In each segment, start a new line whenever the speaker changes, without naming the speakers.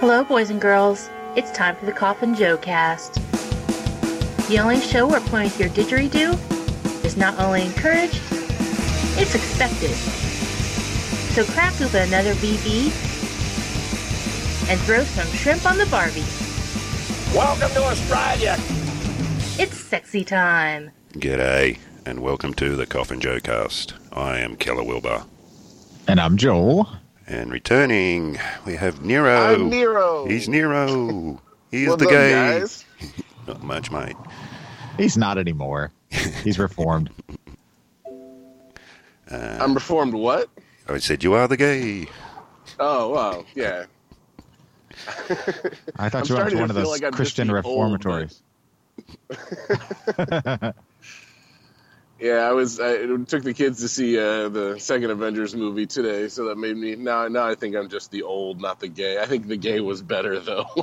Hello, boys and girls. It's time for the Coffin Joe cast. The only show where pointing to your didgeridoo is not only encouraged, it's expected. So crack open another VB and throw some shrimp on the Barbie.
Welcome to Australia.
It's sexy time.
G'day, and welcome to the Coffin Joe cast. I am Killer Wilbur.
And I'm Joel.
And returning, we have Nerraux.
I'm Nerraux.
He's Nerraux. He is the
up,
gay.
guys?
Not much, mate.
He's not anymore. He's reformed.
Uh, I'm reformed. What?
I said you are the gay.
Oh, wow. Yeah.
I thought
I'm
you were
starting
to
to
one of
feel
those
like I'm
Christian
the old,
reformatories.
Yeah, I was. I took the kids to see uh, the second Avengers movie today, so that made me now. Now I think I'm just the old, not the gay. I think the gay was better though.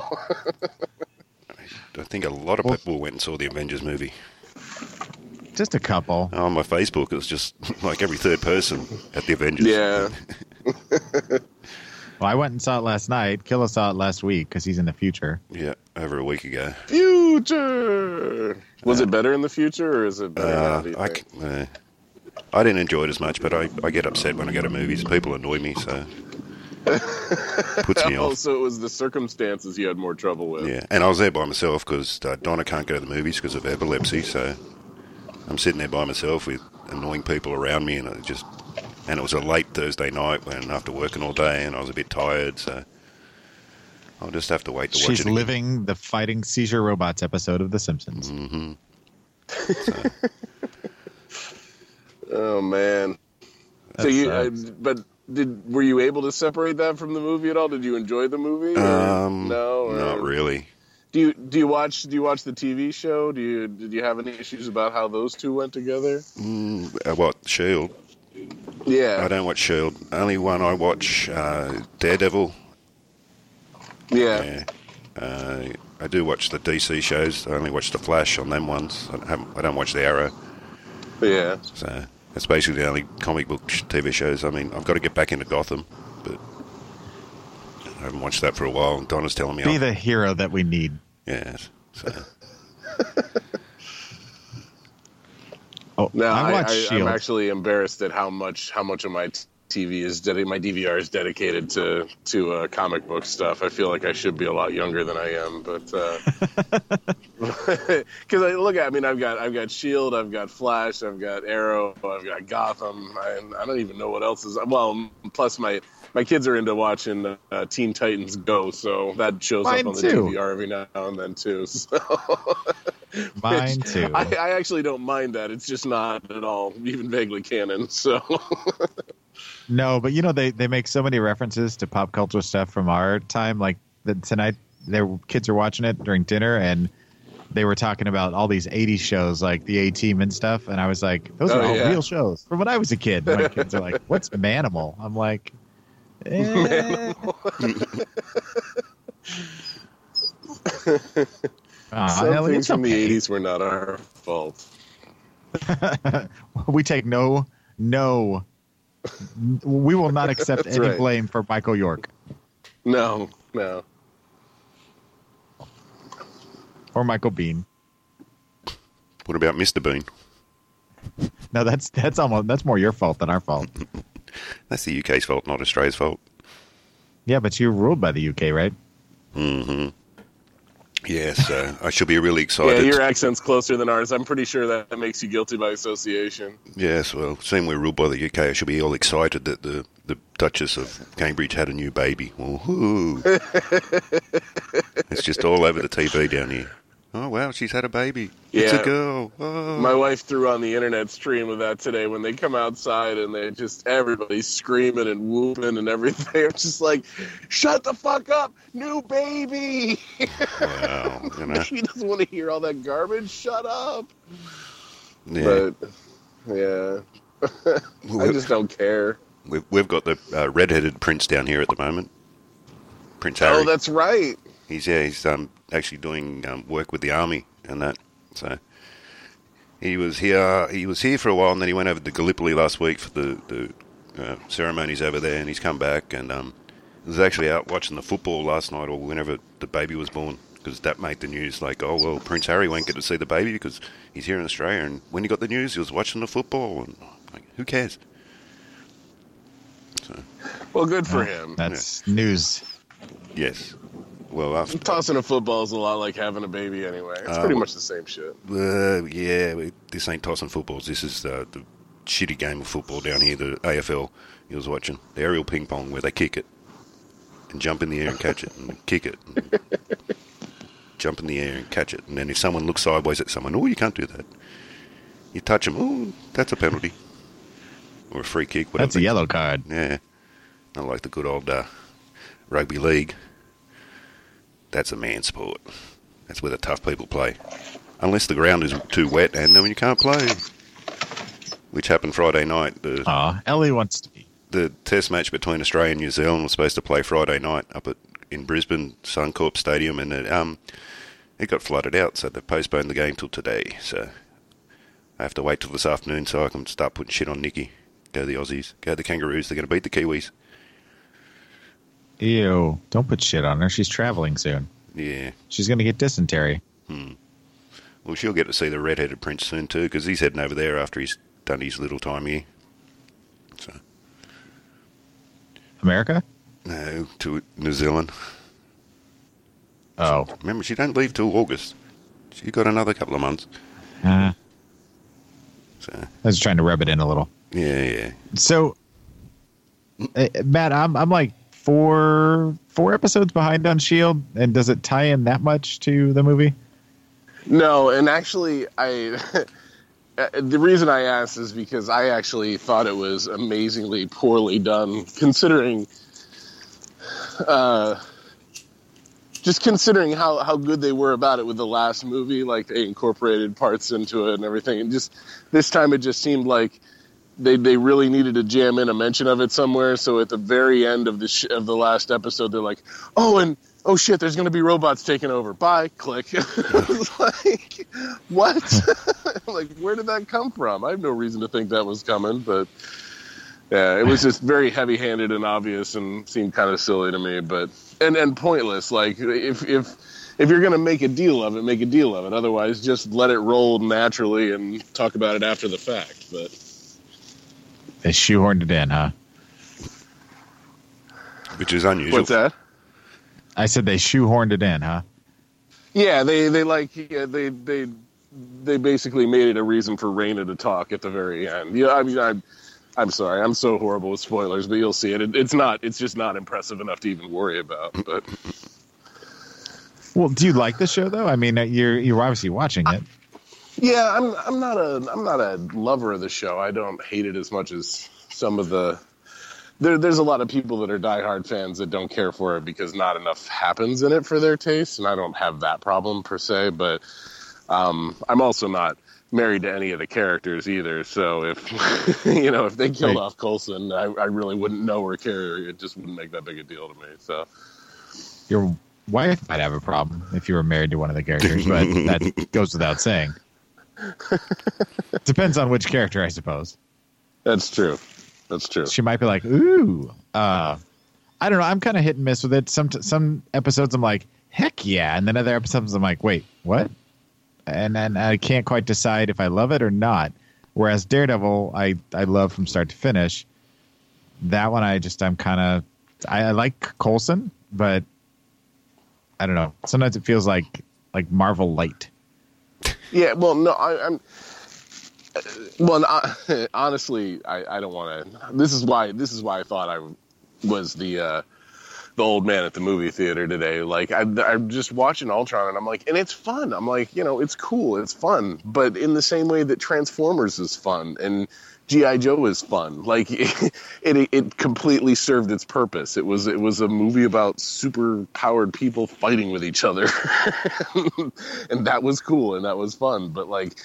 I think a lot of
Well-
people went and saw the Avengers movie.
Just a couple.
On my Facebook, it was just like every third person at the Avengers.
yeah.
Well, I went and saw it last night. Killer saw it last week because he's in the future.
Yeah, over a week ago.
Future. Was it better in the future, or is it better?
Uh, I, uh, I didn't enjoy it as much, but I, I get upset when I go to movies. People annoy me, so puts me off.
so it was the circumstances you had more trouble with.
Yeah, and I was there by myself because uh, Donna can't go to the movies because of epilepsy. So I'm sitting there by myself with annoying people around me, and it just and it was a late Thursday night when after working all day, and I was a bit tired. So I'll just have to wait to watch
She's
it. again.
living the fighting seizure robots episode of The Simpsons.
Mm-hmm.
Oh man. so
That
you, uh,
sucks.
but did were you able to separate that from the movie at all? Did you enjoy the movie? or
Um,
no, or-
not really.
Do you do you watch do you watch the TV show? Do you did you have any issues about how those two went together?
Mm, uh, what Shield?
Yeah,
I don't watch Shield. Only one I watch uh, Daredevil.
Yeah,
Yeah. Uh, I do watch the DC shows. I only watch the Flash on them ones. I don't, I don't watch the Arrow.
yeah.
So that's basically the only comic book sh- TV shows. I mean, I've got to get back into Gotham, but I haven't watched that for a while. And Donna's telling me,
Be
I'll-
the hero that we need.
yes. So
Oh,
No,
I,
I, I I'm actually embarrassed at how much how much of my t- TV is dedicated. My DVR is dedicated to to uh, comic book stuff. I feel like I should be a lot younger than I am, but because I look at, I mean, I've got I've got Shield, I've got Flash, I've got Arrow, I've got Gotham, and I don't even know what else is. Well, plus my my kids are into watching uh, Teen Titans Go, so that shows
Mine
up on the
too.
DVR every now and then too. So.
Mine too.
I, I actually don't mind that. It's just not at all even vaguely canon. So
No, but you know they they make so many references to pop culture stuff from our time. Like the, tonight, their kids are watching it during dinner, and they were talking about all these '80s shows like the A Team and stuff. And I was like, those
Oh,
are all
yeah.
real shows from when I was a kid. My kids are like, what's Manimal? I'm like, eh. Aw,
some things from
okay.
the '80s were not our fault.
we take no no. We will not accept any
right.
blame for Michael York
No, no.
or Michael Bean.
what about Mr. Bean?
No, that's that's almost that's more your fault than our fault.
That's the UK's fault, not Australia's fault.
Yeah, but you're ruled by the UK, right?
hmm Yes, I should be really excited.
Yeah, your accent's closer than ours. I'm pretty sure that makes you guilty by association.
Yes, well, seeing we're ruled by the UK, I should be all excited that the, the Duchess of Cambridge had a new baby. Woohoo! it's just all over the TV down here. Oh wow, she's had a baby. It's
Yeah.
a girl. Oh.
My wife threw on the internet stream of that today when they come outside and they just everybody's screaming and whooping and everything. I'm just like, shut the fuck up, new baby.
wow, you know.
he doesn't want to hear all that garbage. Shut up.
Yeah.
But yeah, I just don't care.
We've, we've got the uh, red-headed prince down here at the moment. Prince Harry.
Oh, that's right.
He's yeah, he's um, actually doing um, work with the army and that. So he was here. He was here for a while, and then he went over to Gallipoli last week for the the uh, ceremonies over there, and he's come back and um, he was actually out watching the football last night or whenever the baby was born. Because that made the news, like, oh well, Prince Harry won't get to see the baby because he's here in Australia. And when he got the news, he was watching the football, and like, who cares? So,
Well, good for him.
That's news.
yes. Well, after,
Tossing a football is a lot like having a baby anyway. It's
Uh,
pretty much the same shit.
Uh, yeah, we- this ain't tossing footballs. This is uh, the shitty game of football down here, the AFL. He was watching the aerial ping pong where they kick it and jump in the air and catch it and kick it. And jump in the air and catch it. And then if someone looks sideways at someone, oh, you can't do that. You touch them, oh, that's a penalty or a free kick. Whatever.
That's a yellow card.
Yeah, not like the good old uh, rugby league. That's a man sport. That's where the tough people play. Unless the ground is too wet and then you can't play. Which happened Friday night. The,
Aw, Ellie wants to be.
the test match between Australia and New Zealand was supposed to play Friday night up at in Brisbane Suncorp Stadium, and it, um, it got flooded out, so they postponed the game till today. So I have to wait till this afternoon so I can start putting shit on Nikki. Go the Aussies, go the Kangaroos. They're going to beat the Kiwis.
Ew. Don't put shit on her. She's traveling soon.
Yeah.
She's going to get dysentery. Hmm.
Well, she'll get to see the red-headed prince soon too, because he's heading over there after he's done his little time here. So
America?
no, to New Zealand.
Oh.
Remember, she don't leave till August. She got another couple of months.
Uh,
So
I was trying to rub it in a little.
yeah, yeah.
So, uh, Matt, I'm I'm like four four episodes behind on Shield, and does it tie in that much to the movie?
No, and actually, I uh, the reason I asked is because I actually thought it was amazingly poorly done, considering, uh, just considering how how good they were about it with the last movie. Like they incorporated parts into it and everything, and just this time it just seemed like. They, they really needed to jam in a mention of it somewhere. So at the very end of the sh- of the last episode, they're like, "Oh, and oh shit, there's going to be robots taking over. Bye, click." Like, what? like, where did that come from? I have no reason to think that was coming, but yeah, it was just very heavy-handed and obvious, and seemed kind of silly to me, but and and pointless. Like, if if if you're going to make a deal of it, make a deal of it. Otherwise, just let it roll naturally and talk about it after the fact. But
They shoehorned it in, huh?
Which is unusual.
what's that?
I said they shoehorned it in, huh?
Yeah, they they like yeah, they they they basically made it a reason for Raina to talk at the very end. Yeah, I mean I'm I'm sorry, I'm so horrible with spoilers, but you'll see it. it. It's not it's just not impressive enough to even worry about. But
Well, do you like the show though? I mean, uh, you're you're obviously watching it.
Yeah, I'm I'm not a I'm not a lover of the show. I don't hate it as much as some of the there, there's a lot of people that are diehard fans that don't care for it because not enough happens in it for their taste, and I don't have that problem per se. But um, I'm also not married to any of the characters either. So if you know if they killed
Right.
off Coulson, I, I really wouldn't know or care. It just wouldn't make that big a deal to me. So
Your wife might have a problem if you were married to one of the characters, but that goes without saying. Depends on which character, I suppose.
that's true. That's true.
She might be like, "Ooh, uh, I don't know." I'm kind of hit and miss with it. Some some episodes I'm like, "Heck yeah," and then other episodes I'm like, "Wait, what?" And then I can't quite decide if I love it or not. Whereas Daredevil, I I love from start to finish. That one, I just I'm kind of I, I like Coulson, but I don't know. Sometimes it feels like like Marvel light.
Yeah, well, no, I, I'm. uh, Well, I, honestly, I, I don't want to. This is why. This is why I thought I was the uh, the old man at the movie theater today. Like I, I'm just watching Ultron, and I'm like, and it's fun. I'm like, you know, it's cool, it's fun, but in the same way that Transformers is fun and GI Joe is fun. Like it, it, it completely served its purpose. It was it was a movie about super powered people fighting with each other, and that was cool and that was fun. But like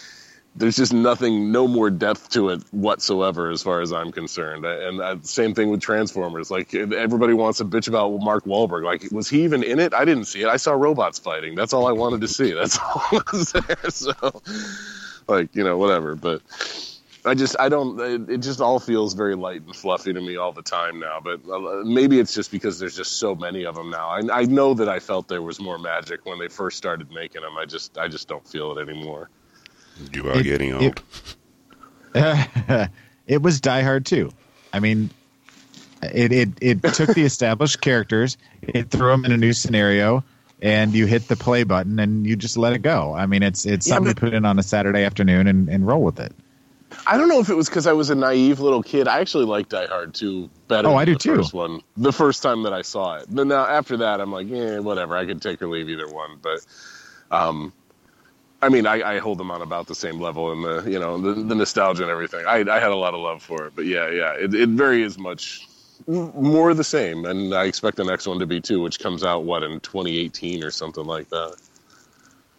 there's just nothing, no more depth to it whatsoever, as far as I'm concerned. And uh, same thing with Transformers. Like everybody wants to bitch about Mark Wahlberg. Like, was he even in it? I didn't see it. I saw robots fighting. That's all I wanted to see. That's all was there. So, like, you know, whatever. But I just, I don't. It, it just all feels very light and fluffy to me all the time now. But uh, maybe it's just because there's just so many of them now. I, I know that I felt there was more magic when they first started making them. I just, I just don't feel it anymore.
You are it, getting old.
It, it was Die Hard too. I mean, it, it, it took the established characters, it threw them in a new scenario, and you hit the play button and you just let it go. I mean, it's it's yeah, something but, to put in on a Saturday afternoon and, and roll with it.
I don't know if it was because I was a naive little kid. I actually like Die Hard 2 better.
Oh, I do
the
too.
First one, the first time that I saw it. But now after that, I'm like, yeah, whatever. I could take or leave either one. But um, I mean, I, I, hold them on about the same level and the you know the, the nostalgia and everything. I, I, had a lot of love for it, but yeah, yeah, it, it very is much more the same, and I expect the next one to be too, which comes out what in 2018 or something like that.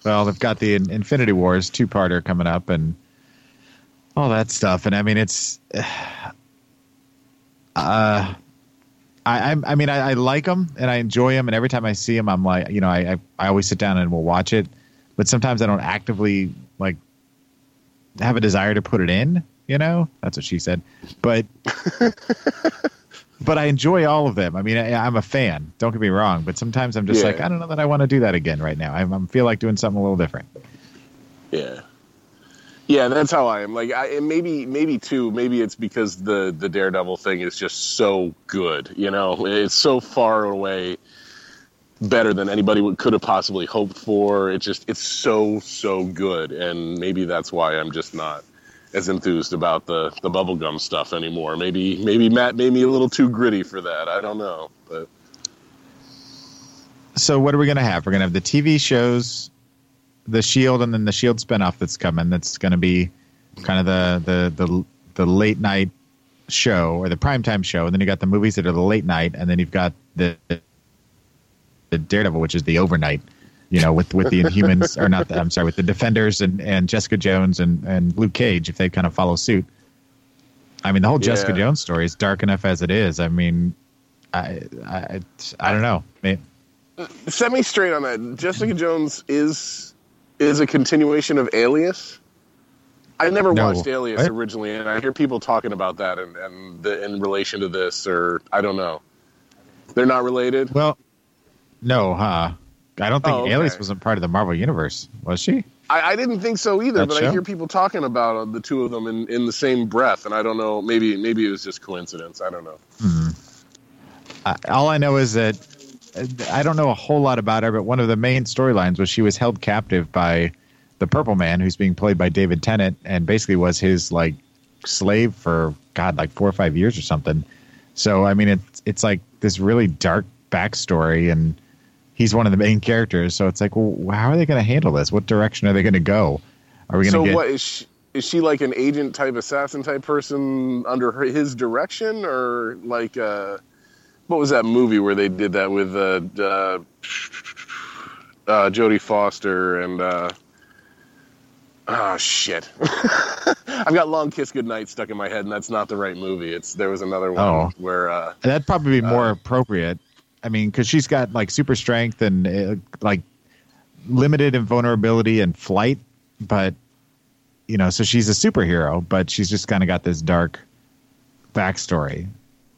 Well, they've got the Infinity Wars two-parter coming up, and all that stuff, and I mean, it's. Uh, I, I, mean, I, I like them and I enjoy them, and every time I see them, I'm like, you know, I, I, I always sit down and we'll watch it but sometimes I don't actively like have a desire to put it in. You know, that's what she said. But but I enjoy all of them. I mean, I, am a fan. Don't get me wrong. But sometimes I'm just yeah. like, I don't know that I want to do that again right now. I, I feel like doing something a little different.
Yeah. Yeah, that's how I am. Like, I, maybe, maybe too. Maybe it's because the the Daredevil thing is just so good. You know, it's so far away better than anybody could have possibly hoped for. It just it's so so good, and maybe that's why I'm just not as enthused about the the bubblegum stuff anymore. Maybe maybe Matt made me a little too gritty for that. I don't know, but
so what are we going to have? We're going to have the TV shows, the Shield, and then the Shield spinoff that's coming. That's going to be kind of the the the the late night show or the primetime show, and then you got the movies that are the late night, and then you've got the the Daredevil, which is the overnight. You know, with with the Inhumans or not? The, I'm sorry, with the Defenders and, and Jessica Jones and and Luke Cage, if they kind of follow suit. I mean, the whole yeah. Jessica Jones story is dark enough as it is. I mean, I I, I don't know. I
mean, Set me straight on that. Jessica Jones is is a continuation of Alias. I never no. watched Alias originally, and I hear people talking about that and, and the, in relation to this, or I don't know. They're not related.
Well, no, huh? I don't think oh, okay. Alias wasn't part of the Marvel universe, was she?
I, I didn't think so either, that but show? I hear people talking about uh, the two of them in, in the same breath, and I don't know. Maybe maybe it was just coincidence. I don't know.
Mm-hmm. Uh, all I know is that I don't know a whole lot about her, but one of the main storylines was she was held captive by the Purple Man, who's being played by David Tennant, and basically was his like slave for God, like four or five years or something. So I mean, it's it's like this really dark backstory, and he's one of the main characters. So it's like, well, how are they going to handle this? What direction are they going to go? Are we going to
so
get?
what is she? Is she like an agent type assassin type person under her, his direction, or like uh, what was that movie where they did that with uh, uh, uh Jodie Foster and uh, oh shit, I've got Long Kiss Goodnight stuck in my head, and that's not the right movie. It's there was another one oh. where uh,
that'd probably be more uh, appropriate I mean, because she's got like super strength and uh, like limited invulnerability and flight, but you know, so she's a superhero, but she's just kind of got this dark backstory.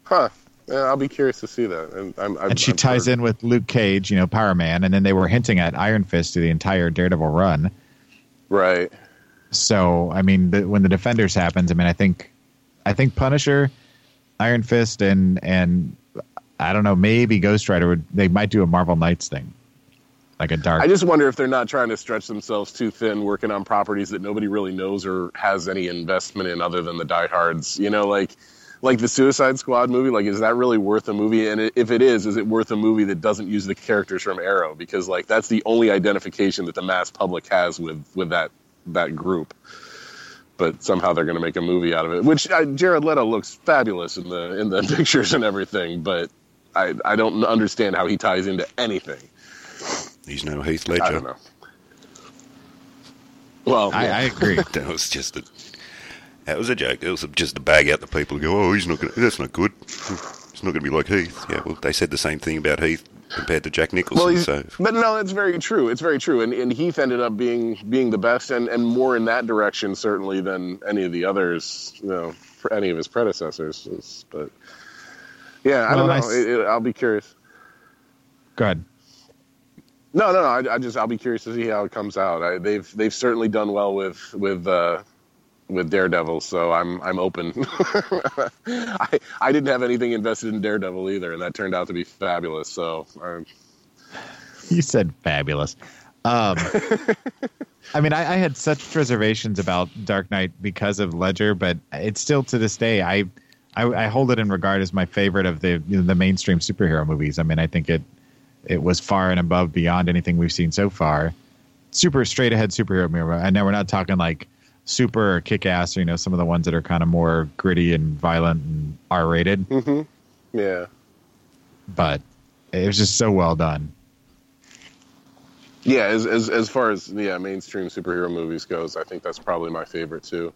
Huh. Yeah, I'll be curious to see that. And, I'm, I'm,
and she I'm ties sure. in with Luke Cage, you know, Power Man, and then they were hinting at Iron Fist through the entire Daredevil run.
Right.
So, I mean, the, when the Defenders happens, I mean, I think, I think Punisher, Iron Fist, and and I don't know. Maybe Ghost Rider would. They might do a Marvel Knights thing, like a dark.
I just wonder if they're not trying to stretch themselves too thin, working on properties that nobody really knows or has any investment in, other than the diehards. You know, like like the Suicide Squad movie. Like, is that really worth a movie? And if it is, is it worth a movie that doesn't use the characters from Arrow? Because like that's the only identification that the mass public has with with that that group. But somehow they're going to make a movie out of it, which uh, Jared Leto looks fabulous in the in the pictures and everything. But I I don't understand how he ties into anything.
He's no Heath Ledger.
I don't know. Well,
I, I agree.
That was just a. That was a joke. It was just to bag out the people who go, "Oh, he's not. Gonna, that's not good. It's not going to be like Heath." Yeah, well, they said the same thing about Heath compared to Jack Nicholson.
Well,
so
but no, it's very true. It's very true, and, and Heath ended up being being the best, and, and more in that direction certainly than any of the others, you know, for any of his predecessors. It's- But yeah, I
Well,
don't know.
nice.
It, it, I'll be curious.
Go ahead.
No, no, no. I, I just I'll be curious to see how it comes out. I, they've they've certainly done well with with uh, with Daredevil, so I'm I'm open. I I didn't have anything invested in Daredevil either, and that turned out to be fabulous. So um,
You said fabulous. Um, I mean, I, I had such reservations about Dark Knight because of Ledger, but it's still to this day I, I, I hold it in regard as my favorite of the you know, the mainstream superhero movies. I mean, I think it it was far and above beyond anything we've seen so far. Super straight ahead superhero movie. I know we're not talking like super kick ass or you know some of the ones that are kind of more gritty and violent and R rated, mm-hmm.
yeah.
but it was just so well done.
Yeah, as, as as far as yeah mainstream superhero movies goes, I think that's probably my favorite too.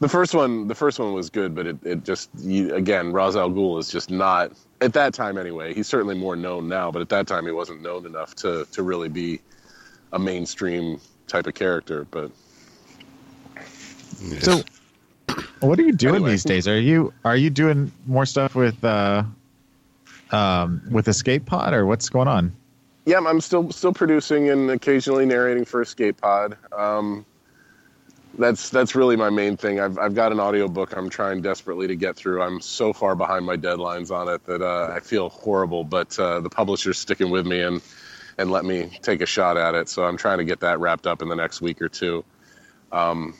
The first one, the first one was good, but it, it just you, again, Ra's al Ghul is just not at that time anyway. He's certainly more known now, but at that time he wasn't known enough to to really be a mainstream type of character. But
yes.
So, what are you doing
Anyway.
these days? Are you are you doing more stuff with uh, um, with Escape Pod, or what's going on?
yeah, I'm still still producing and occasionally narrating for Escape Pod. Um, that's that's really my main thing. I've I've got an audiobook I'm trying desperately to get through. I'm so far behind my deadlines on it that uh, I feel horrible, but uh, the publisher's sticking with me and and let me take a shot at it. So I'm trying to get that wrapped up in the next week or two. Um,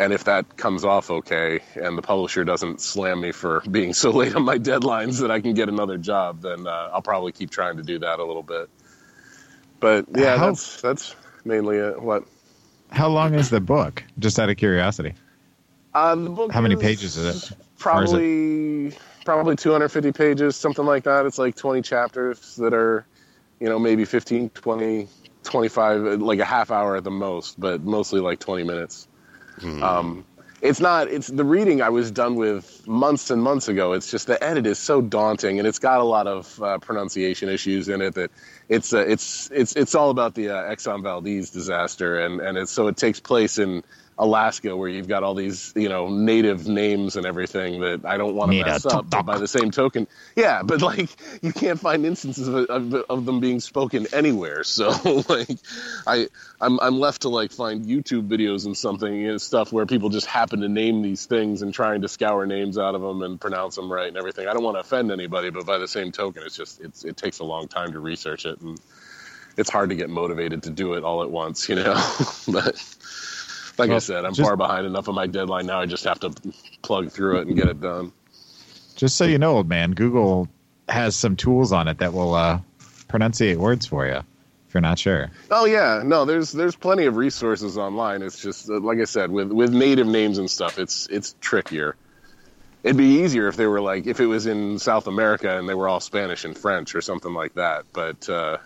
and if that comes off okay, and the publisher doesn't slam me for being so late on my deadlines that I can get another job, then uh, I'll probably keep trying to do that a little bit. But yeah,
How-
that's that's mainly it. What
How long is the book? Just out of curiosity.
uh, the book?
How many pages is it? Or is it-
Probably probably 250 pages, something like that. It's like 20 chapters that are, you know, maybe 15, 20, 25, like a half hour at the most, but mostly like 20 minutes. Um, it's not. It's the reading I was done with months and months ago. It's just the edit is so daunting, and it's got a lot of uh, pronunciation issues in it. That it's uh, it's it's it's all about the uh, Exxon Valdez disaster, and and it's so it takes place in Alaska, where you've got all these you know native names and everything that I don't want to mess up. But by the same token, yeah, but like you can't find instances of, of, of them being spoken anywhere. So like I I'm I'm left to like find YouTube videos and something and stuff where people just happen to name these things and trying to scour names out of them and pronounce them right and everything. I don't want to offend anybody, but by the same token, it's just it's it takes a long time to research it and it's hard to get motivated to do it all at once, you know. but like I said, I'm
just-
far behind enough of my deadline now. I just have to plug through it and get it done.
Just so you know, old man, Google has some tools on it that will uh, pronunciate words for you. If you're not sure,
Oh yeah, no, there's there's plenty of resources online. It's just uh, like I said with with native names and stuff. It's it's trickier. It'd be easier if they were like if it was in South America and they were all Spanish and French or something like that. But uh,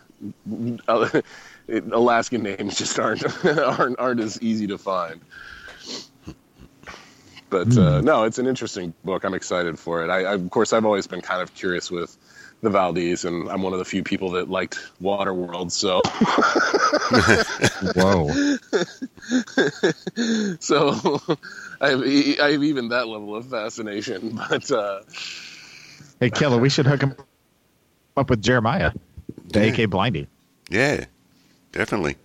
it, Alaskan names just aren't aren't aren't as easy to find. But uh, no, it's an interesting book. I'm excited for it. I, I, of course, I've always been kind of curious with the Valdez, and I'm one of the few people that liked Waterworld. So,
whoa,
so I have, e- I have even that level of fascination. But uh,
hey Killer, we should hook him up with Jeremiah, the
Yeah.
AK Blindy.
yeah, definitely.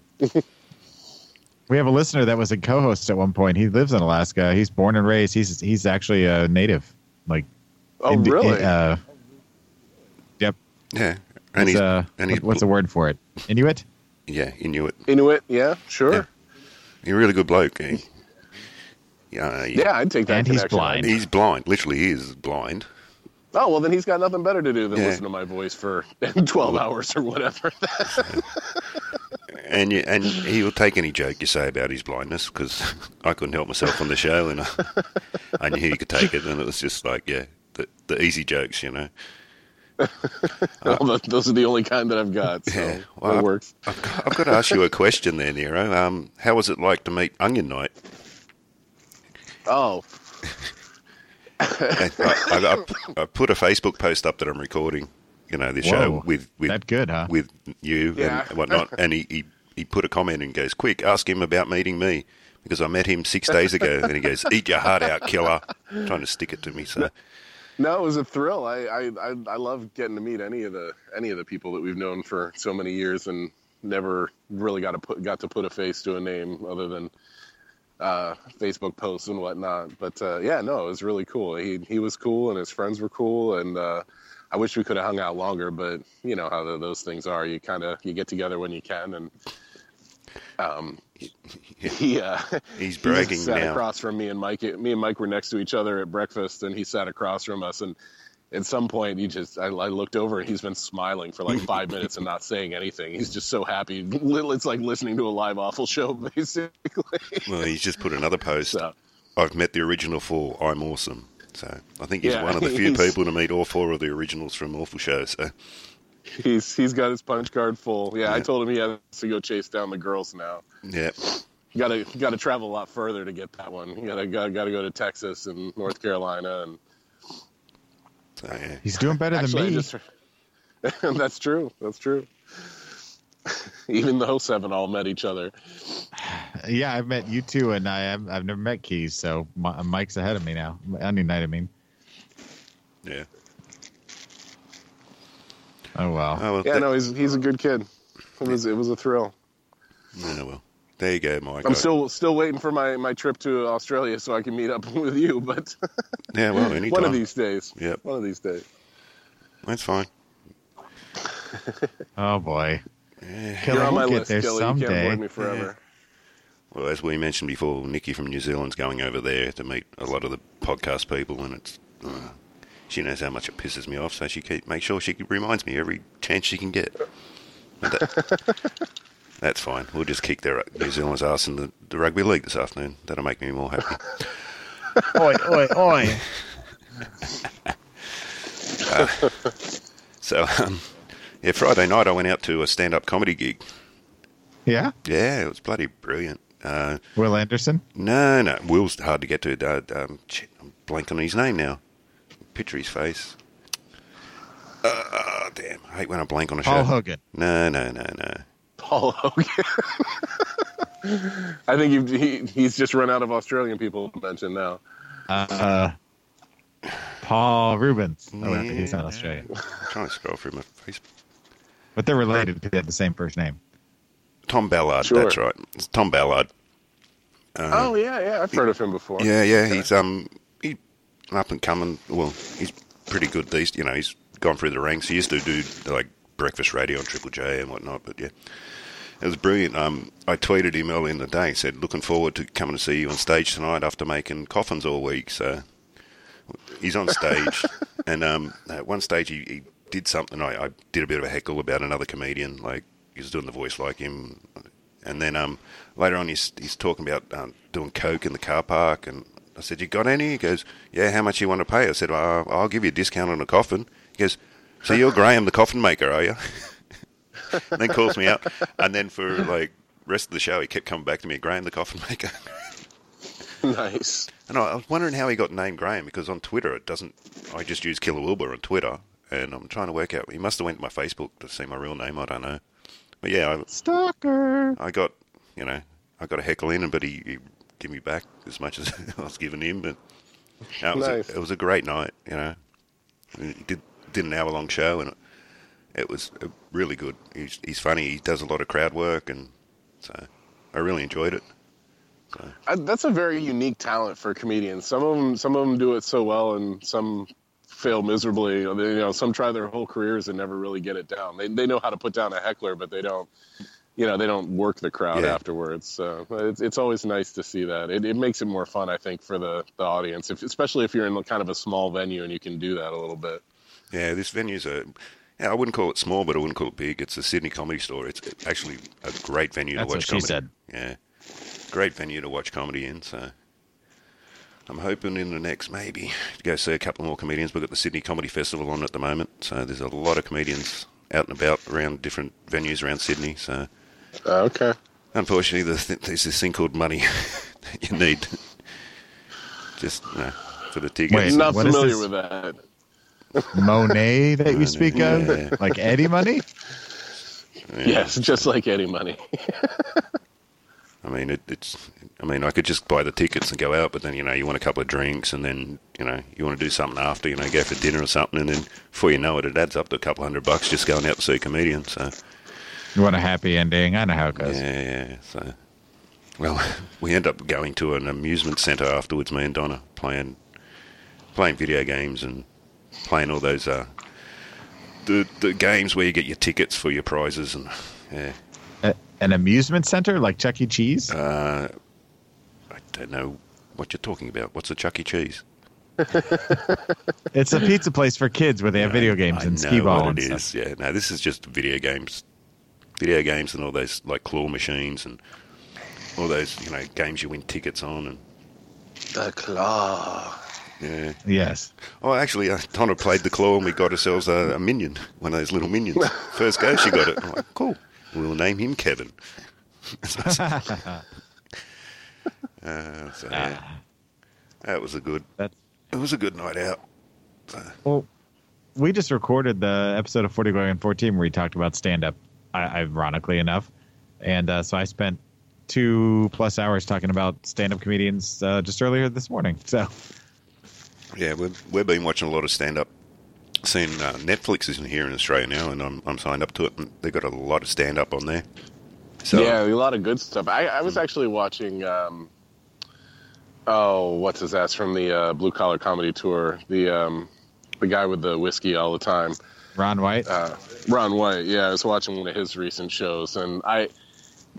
We have a listener that was a co-host at one point. He lives in Alaska. He's born and raised. He's he's actually a native. Like,
oh,
Indi-
really?
Uh, yep.
Yeah, and
It's,
he's,
uh,
and he's
what's the word for it? Inuit.
yeah, Inuit.
Inuit? Yeah, sure.
Yeah. You're a really good bloke. Eh? Yeah,
Yeah, I'd take that.
And he's blind.
he's blind. Literally, he is blind.
Oh well, then he's got nothing better to do than
Yeah.
listen to my voice for twelve hours or whatever.
And you, and he'll take any joke you say about his blindness because I couldn't help myself on the show, and I, I knew he could take it, and it was just like, yeah, the, the easy jokes, you know.
Well, th- those are the only kind that I've got, so
Yeah, well,
it works.
I've got, I've got to ask you a question there, Nerraux. Um, how was it like to meet Onion Knight?
Oh,
I, I, I, I put a Facebook post up that I'm recording, you know, this show with with
that good, huh?
with you
Yeah.
and whatnot, and he, he he put a comment and goes, "Quick, ask him about meeting me." Because I met him six days ago, and he goes, "Eat your heart out, killer!" Trying to stick it to me. So,
no, it was a thrill. I, I, I, I love getting to meet any of the any of the people that we've known for so many years and never really got to put got to put a face to a name other than uh, Facebook posts and whatnot. But uh, yeah, no, it was really cool. He he was cool and his friends were cool and. Uh, I wish we could have hung out longer, but you know how the, those things are. You kind of you get together when you can, and um, he uh,
He's
he sat
now.
across from me and Mike. Me and Mike were next to each other at breakfast, and he sat across from us. And at some point, he just I, I looked over, and he's been smiling for like five minutes and not saying anything. He's just so happy. It's like listening to a live awful show, basically.
well, he's just put another post.
So,
I've met the original four. I'm awesome. So I think he's
Yeah,
one of the few people to meet all four of the originals from Awful Show. So
he's he's got his punch card full. Yeah, I told him he has to go chase down the girls now.
yeah,
You gotta you gotta travel a lot further to get that one. You gotta gotta, gotta go to Texas and North Carolina and
so yeah.
He's doing better
Actually,
than me.
just that's true. That's true. Even the seven all met each other.
Yeah, I've met you two, and I have, I've never met Keys, so Mike's ahead of me now. Onion Knight, I mean.
yeah.
Oh wow.
Oh well,
Yeah,
that-
no, he's he's a good kid. It was it was a thrill.
yeah, well, there you go, Mike.
I'm still still waiting for my, my trip to Australia so I can meet up with you, but
yeah, well, anytime.
one of these days.
Yep.
One of these days.
That's fine.
Oh boy.
Yeah.
Kelly,
You're on my
we'll get
list,
there
Gilly. You can't
someday.
avoid me forever.
Well, as we mentioned before, Nikki from New Zealand's going over there to meet a lot of the podcast people, and it's uh, she knows how much it pisses me off, so she keep make sure she reminds me every chance she can get. That- that's fine. We'll just kick their New Zealand's ass in the, the rugby league this afternoon. That'll make me more happy.
oi, oi, oi.
So, um, yeah, Friday night I went out to a stand-up comedy gig.
Yeah?
Yeah, it was bloody brilliant. Uh,
Wil Anderson?
No, no. Wil's hard to get to. Uh, um, shit, I'm blanking on his name now. Picture his face. Uh, damn. I hate when I blank on a show.
Paul
show.
Hogan.
No, no, no, no.
Paul Hogan. I think he, he, he's just run out of Australian people to mention now.
Uh, Paul Reubens. Oh, wait, he's not Australian.
I'm trying to scroll through my face.
But they're related because they have the same first name.
Tom Ballard,
Sure.
that's right. It's Tom Ballard.
oh yeah, yeah, I've heard of him before.
Yeah, yeah. He's um he up and coming. Well, he's pretty good. These, you know, he's gone through the ranks. He used to do like breakfast radio on Triple J and whatnot. But yeah, it was brilliant. Um, I tweeted him early in the day. Said looking forward to coming to see you on stage tonight after making coffins all week. So he's on stage, and um, at one stage he, he did something. I, I did a bit of a heckle about another comedian, like he was doing the voice like him, and then um, later on he's he's talking about um, doing coke in the car park, and I said, "You got any?" He goes, "Yeah, how much you want to pay?" I said, well, "I'll give you a discount on a coffin." He goes, "So you're Graham, the coffin maker, are you?" and then calls me out, and then for like rest of the show, he kept coming back to me, Graham, the coffin maker.
nice.
And I I was wondering how he got named Graham because on Twitter it doesn't. I just use Killer Wilbur on Twitter, and I'm trying to work out. He must have went to my Facebook to see my real name. I don't know, but yeah, I,
Stalker.
I, I got you know I got a heckle in, but he, he gave me back as much as I was giving him. But no, it was
Nice.
a, it was a great night. You know, he did did an hour long show, and it, it was uh, really good. He's he's funny. He does a lot of crowd work, and so I really enjoyed it.
I, that's a very unique talent for comedians. Some of them, some of them do it so well, and some fail miserably. You know, some try their whole careers and never really get it down. They they know how to put down a heckler, but they don't. You know they don't work the crowd
Yeah.
afterwards. So it's it's always nice to see that. It, it makes it more fun, I think, for the the audience, if, especially if you're in kind of a small venue and you can do that a little bit.
Yeah, this venue's a. Yeah, I wouldn't call it small, but I wouldn't call it big. It's a Sydney Comedy Store. It's actually a great venue
That's
to
what
watch
she
comedy.
said.
Yeah, great venue to watch comedy in. So I'm hoping in the next maybe to go see a couple more comedians. We've got the Sydney Comedy Festival on at the moment, so there's a lot of comedians out and about around different venues around Sydney. So
Uh, okay.
unfortunately, the th- there's this thing called money that you need just you know, for the tickets.
Wait,
Not
what is
familiar
this?
with that.
Monet that you speak
Yeah.
of, like Eddie Money.
Yes, just like Eddie Money.
I mean, it, it's. I mean, I could just buy the tickets and go out, but then you know, you want a couple of drinks, and then you know, you want to do something after. You know, go for dinner or something, and then before you know it, it adds up to a couple hundred bucks just going out to see a comedian. So
You want a happy ending? I know how it goes.
yeah, yeah. So well, we end up going to an amusement centre afterwards. Me and Donna playing playing video games and playing all those uh, the the games where you get your tickets for your prizes and yeah.
A- an amusement center like Chuck E. Cheese.
Uh, I don't know what you're talking about. What's a Chuck E. Cheese?
it's a pizza place for kids where they have video games
I
and skee ball and
it
stuff.
is. Yeah, no, this is just video games, video games, and all those like claw machines and all those you know games you win tickets on and
The claw.
yeah.
Yes.
Oh, actually, uh, Donna played the claw and we got ourselves a, a minion, one of those little minions. First go, she got it. I'm like, cool. We'll name him Kevin. So uh, so yeah, that was a good.
That's
It was a good night out.
well. We just recorded the episode of Forty Going on Fourteen where we talked about stand up, ironically enough, and uh, so I spent two plus hours talking about stand up comedians uh, just earlier this morning. So
Yeah, we've we've been watching a lot of stand up. Seen uh, Netflix isn't here in Australia now, and I'm I'm signed up to it. And they've got a lot of stand up on there. So
yeah, a lot of good stuff. I, I was actually watching. Um, oh, what's his ass from the uh, Blue Collar Comedy Tour? The um, the guy with the whiskey all the time,
Ron White,
uh, Ron White. Yeah, I was watching one of his recent shows, and I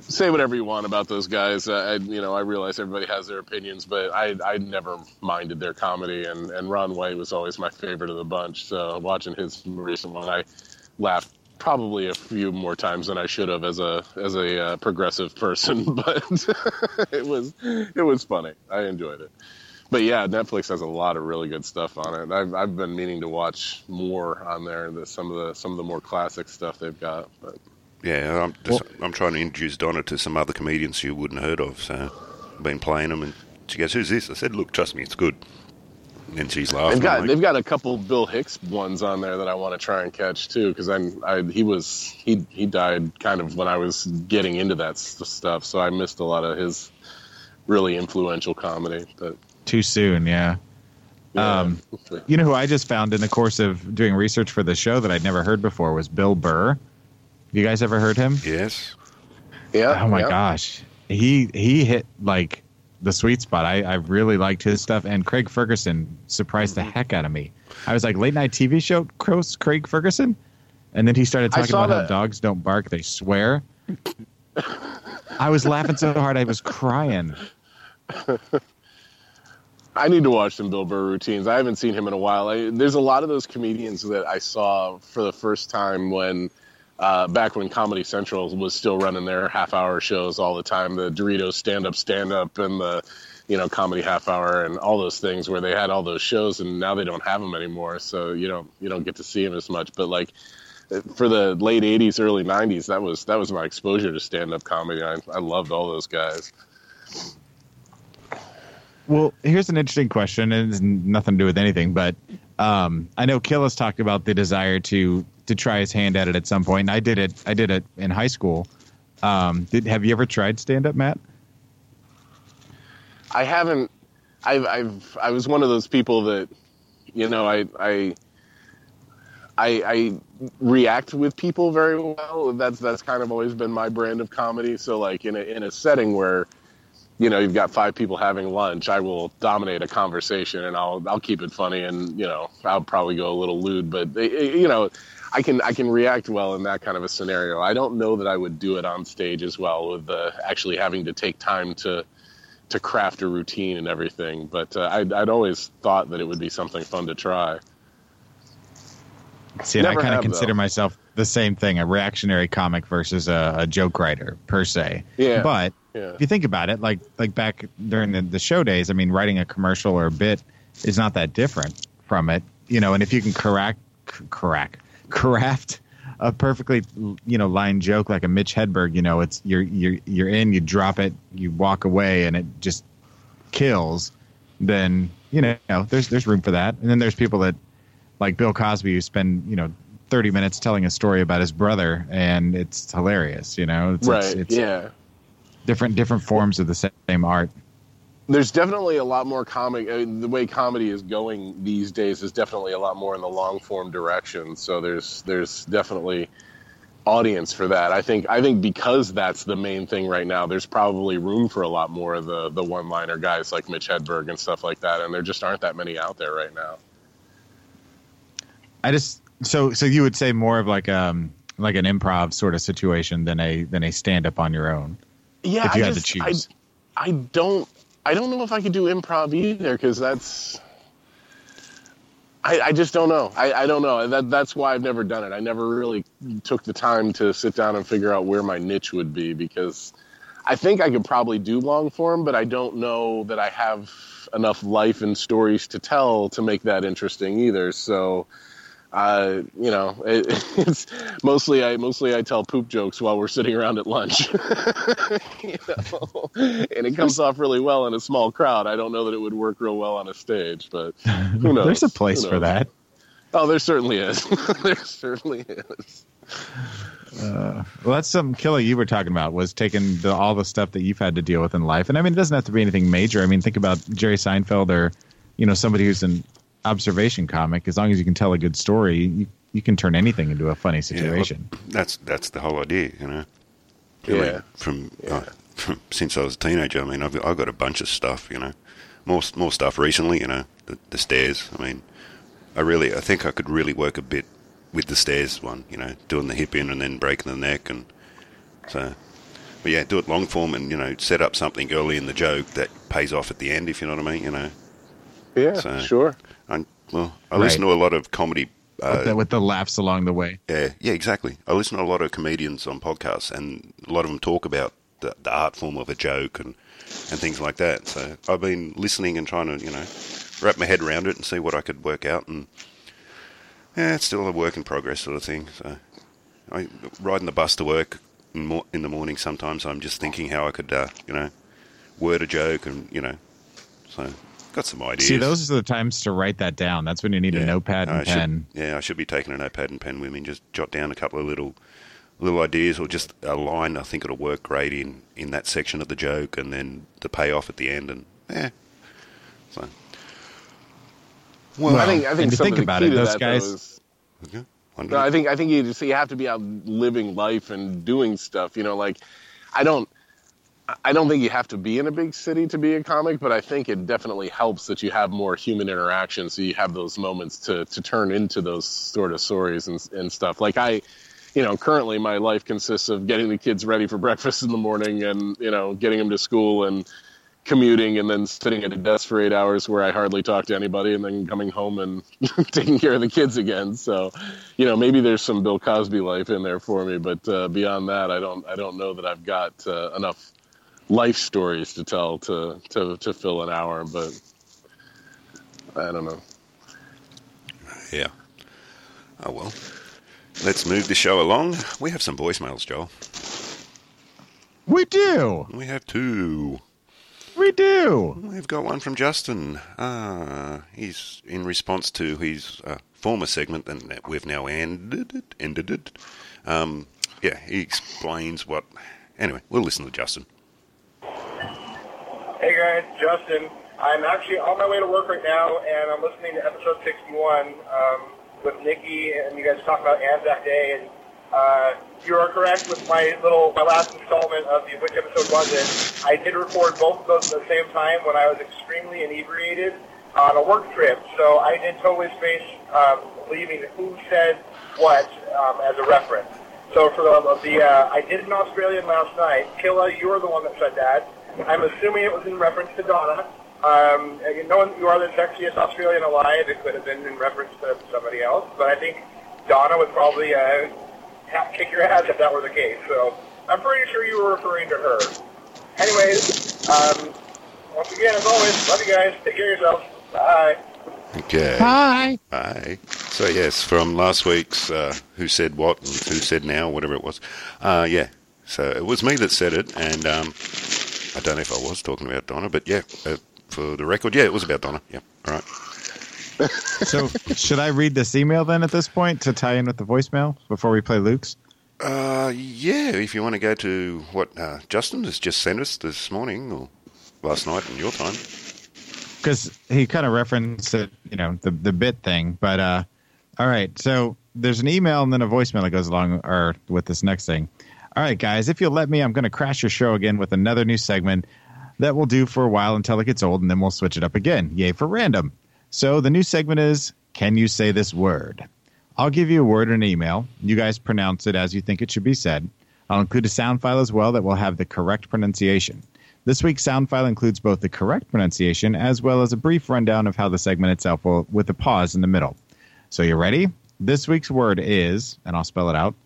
say whatever you want about those guys. Uh, I, you know, I realize everybody has their opinions, but I I never minded their comedy, and and Ron White was always my favorite of the bunch. So watching his recent one, I laughed probably a few more times than I should have as a as a uh, progressive person, but it was it was funny. I enjoyed it. But yeah, Netflix has a lot of really good stuff on it. I've I've been meaning to watch more on there. The, some of the some of the more classic stuff they've got. But
yeah, I'm just, I'm trying to introduce Donna to some other comedians you wouldn't heard of. So I've been playing them, and she goes, "Who's this?" I said, "Look, trust me, it's good." And she's laughing.
they've got
like,
they've got a couple Bill Hicks ones on there that I want to try and catch too because I'm I he was he he died kind of when I was getting into that s- stuff, so I missed a lot of his really influential comedy. But
too soon. Yeah.
yeah.
Um, You know who I just found in the course of doing research for the show that I'd never heard before was Bill Burr. You guys ever heard him?
yes.
yeah,
Oh my
yeah.
gosh, he he hit like the sweet spot. I, I really liked his stuff, and Craig Ferguson surprised
Mm-hmm.
the heck out of me. I was like late night TV show Cros- Craig Ferguson, and then he started talking
saw
about how dogs don't bark; they swear. I was laughing so hard I was crying.
I need to watch some Bill Burr routines. I haven't seen him in a while. I, there's a lot of those comedians that I saw for the first time when, uh, back when Comedy Central was still running their half hour shows all the time. The Doritos stand up, stand up, and the, you know, comedy half hour and all those things where they had all those shows, and now they don't have them anymore. So you don't you don't get to see them as much. But like for the late '80s, early '90s, that was that was my exposure to stand up comedy. I, I loved all those guys.
Well, here's an interesting question, and it's nothing to do with anything, but um, I know Killis talked about the desire to to try his hand at it at some point, and I did it. I did it in high school. Um, did have you ever tried stand up, Matt?
I haven't. I've, I've. I was one of those people that, you know, I, I, I, I react with people very well. That's that's kind of always been my brand of comedy. So, like in a in a setting where, you know, you've got five people having lunch, I will dominate a conversation and I'll I'll keep it funny and you know I'll probably go a little lewd, but eh, eh, you know, I can I can react well in that kind of a scenario. I don't know that I would do it on stage as well with the actually having to take time to to craft a routine and everything. But uh, I'd, I'd always thought that it would be something fun to try.
See, and I kind of consider
though.
myself the same thing, a reactionary comic versus a, a joke writer per se.
Yeah.
But
Yeah.
if you think about it, like like back during the, the show days, I mean, writing a commercial or a bit is not that different from it, you know. And if you can correct, correct, craft a perfectly, you know, line joke like a Mitch Hedberg, you know, it's you're you're you're in, you drop it, you walk away, and it just kills. Then you know, there's there's room for that. And then there's people that like Bill Cosby who spend you know 30 minutes telling a story about his brother, and it's hilarious. You know, it's,
right.
It's, it's
yeah.
Different different forms of the same art.
There's definitely a lot more comic. I mean, the way comedy is going these days is definitely a lot more in the long form direction. So there's there's definitely audience for that. I think I think because that's the main thing right now. There's probably room for a lot more of the the one liner guys like Mitch Hedberg and stuff like that. And there just aren't that many out there right now.
I just so so you would say more of like um like an improv sort of situation than a than a stand up on your own.
Yeah,
If you
I
had to
just,
choose.
I, I don't I don't know if I could do improv either because that's I, I just don't know. I, I don't know. That that's why I've never done it. I never really took the time to sit down and figure out where my niche would be because I think I could probably do long form, but I don't know that I have enough life and stories to tell to make that interesting either. So uh, you know, it, it's mostly I mostly I tell poop jokes while we're sitting around at lunch, you know, and it comes off really well in a small crowd. I don't know that it would work real well on a stage, but who knows?
There's a place for that.
Oh, there certainly is. there certainly is.
Well, that's something Killer you were talking about was taking the, all the stuff that you've had to deal with in life, and I mean it doesn't have to be anything major. I mean think about Jerry Seinfeld or you know somebody who's an observation comic. As long as you can tell a good story, you, you can turn anything into a funny situation.
Yeah, well,
situation.
that's that's the whole idea, you know. I
Yeah.
mean, from, uh, from since I was a teenager, I mean, I've I've got a bunch of stuff, you know, more more stuff recently, you know, the, the stairs. I mean, I really, I think I could really work a bit with the stairs one, you know, doing the hip in and then breaking the neck, and so. But yeah, do it long form and you know set up something early in the joke that pays off at the end, if you know what I mean. You know,
Yeah,
So-
sure.
I, well, I
Right.
listen to a lot of comedy uh,
with, the, with the laughs along the way.
Yeah, yeah, exactly. I listen to a lot of comedians on podcasts, and a lot of them talk about the, the art form of a joke and, and things like that. So I've been listening and trying to, you know, wrap my head around it and see what I could work out. And yeah, it's still a work in progress sort of thing. So I riding the bus to work in, mor- in the morning. Sometimes I'm just thinking how I could, uh, you know, word a joke and you know, so got some ideas.
See, those are the times to write that down. That's when you need a
Yeah.
notepad
I
and
should-
pen.
yeah, I should be taking a notepad and pen with me and just jot down a couple of little little ideas or just a line I think it'll work great in, in that section of the joke and then the payoff at the end and yeah. So
Well, I think I think
to
some
think about it, those
that, though,
guys-
is-
yeah,
No, I think I think you just you have to be out living life and doing stuff. You know, like I don't I don't think you have to be in a big city to be a comic, but I think it definitely helps that you have more human interaction, so you have those moments to to turn into those sort of stories and and stuff. Like I. You know, currently my life consists of getting the kids ready for breakfast in the morning and, you know, getting them to school and commuting and then sitting at a desk for eight hours where I hardly talk to anybody and then coming home and taking care of the kids again. So, you know, maybe there's some Bill Cosby life in there for me, but uh, beyond that, I don't, I don't know that I've got uh, enough life stories to tell to, to, to fill an hour, but I don't know.
yeah. Oh well. Let's move the show along. We have some voicemails, Joel.
We do.
We have two.
We do.
We've got one from Justin. Uh, he's in response to his uh, former segment that we've now ended. it- Ended it. Um, yeah, he explains what. Anyway, we'll listen to Justin.
Hey guys, Justin. I'm actually on my way to work right now, and I'm listening to episode 61 um, with Nikki, and you guys talk about Anzac Day. And uh, you are correct with my little my last installment of the which episode was it? I did record both of those at the same time when I was extremely inebriated on a work trip. So I did totally space um, leaving who said what um, as a reference. So for the, the uh, I did an Australian last night. Killa, you were the one that said that. I'm assuming it was in reference to Donna. Um, and you know, you are the sexiest Australian alive. It could have been in reference to somebody else, but I think Donna would probably uh, ha- kick your ass if that were the case. So I'm pretty sure you were referring to her. Anyways, um, once again, as always, love you guys. Take care of yourselves. Bye.
Okay.
Hi.
Bye. So yes, from last week's uh, "Who Said What" and "Who Said Now," whatever it was. Uh, yeah. So it was me that said it, and um, I don't know if I was talking about Donna, but yeah, uh, for the record, yeah, it was about Donna. Yeah. All right.
So should I read this email then at this point to tie in with the voicemail before we play Luke's?
Uh, yeah. If you want to go to what uh, Justin has just sent us this morning or last night in your time.
because he kind of referenced it, you know, the the bit thing. But uh, all right, so there's an email and then a voicemail that goes along or with this next thing. All right, guys, if you'll let me, I'm going to crash your show again with another new segment that will do for a while until it gets old, and then we'll switch it up again. Yay for random. So the new segment is Can you say this word? I'll give you a word in an email. You guys pronounce it as you think it should be said. I'll include a sound file as well that will have the correct pronunciation. This week's sound file includes both the correct pronunciation as well as a brief rundown of how the segment itself will, with a pause in the middle. So you ready? This week's word is, and I'll spell it out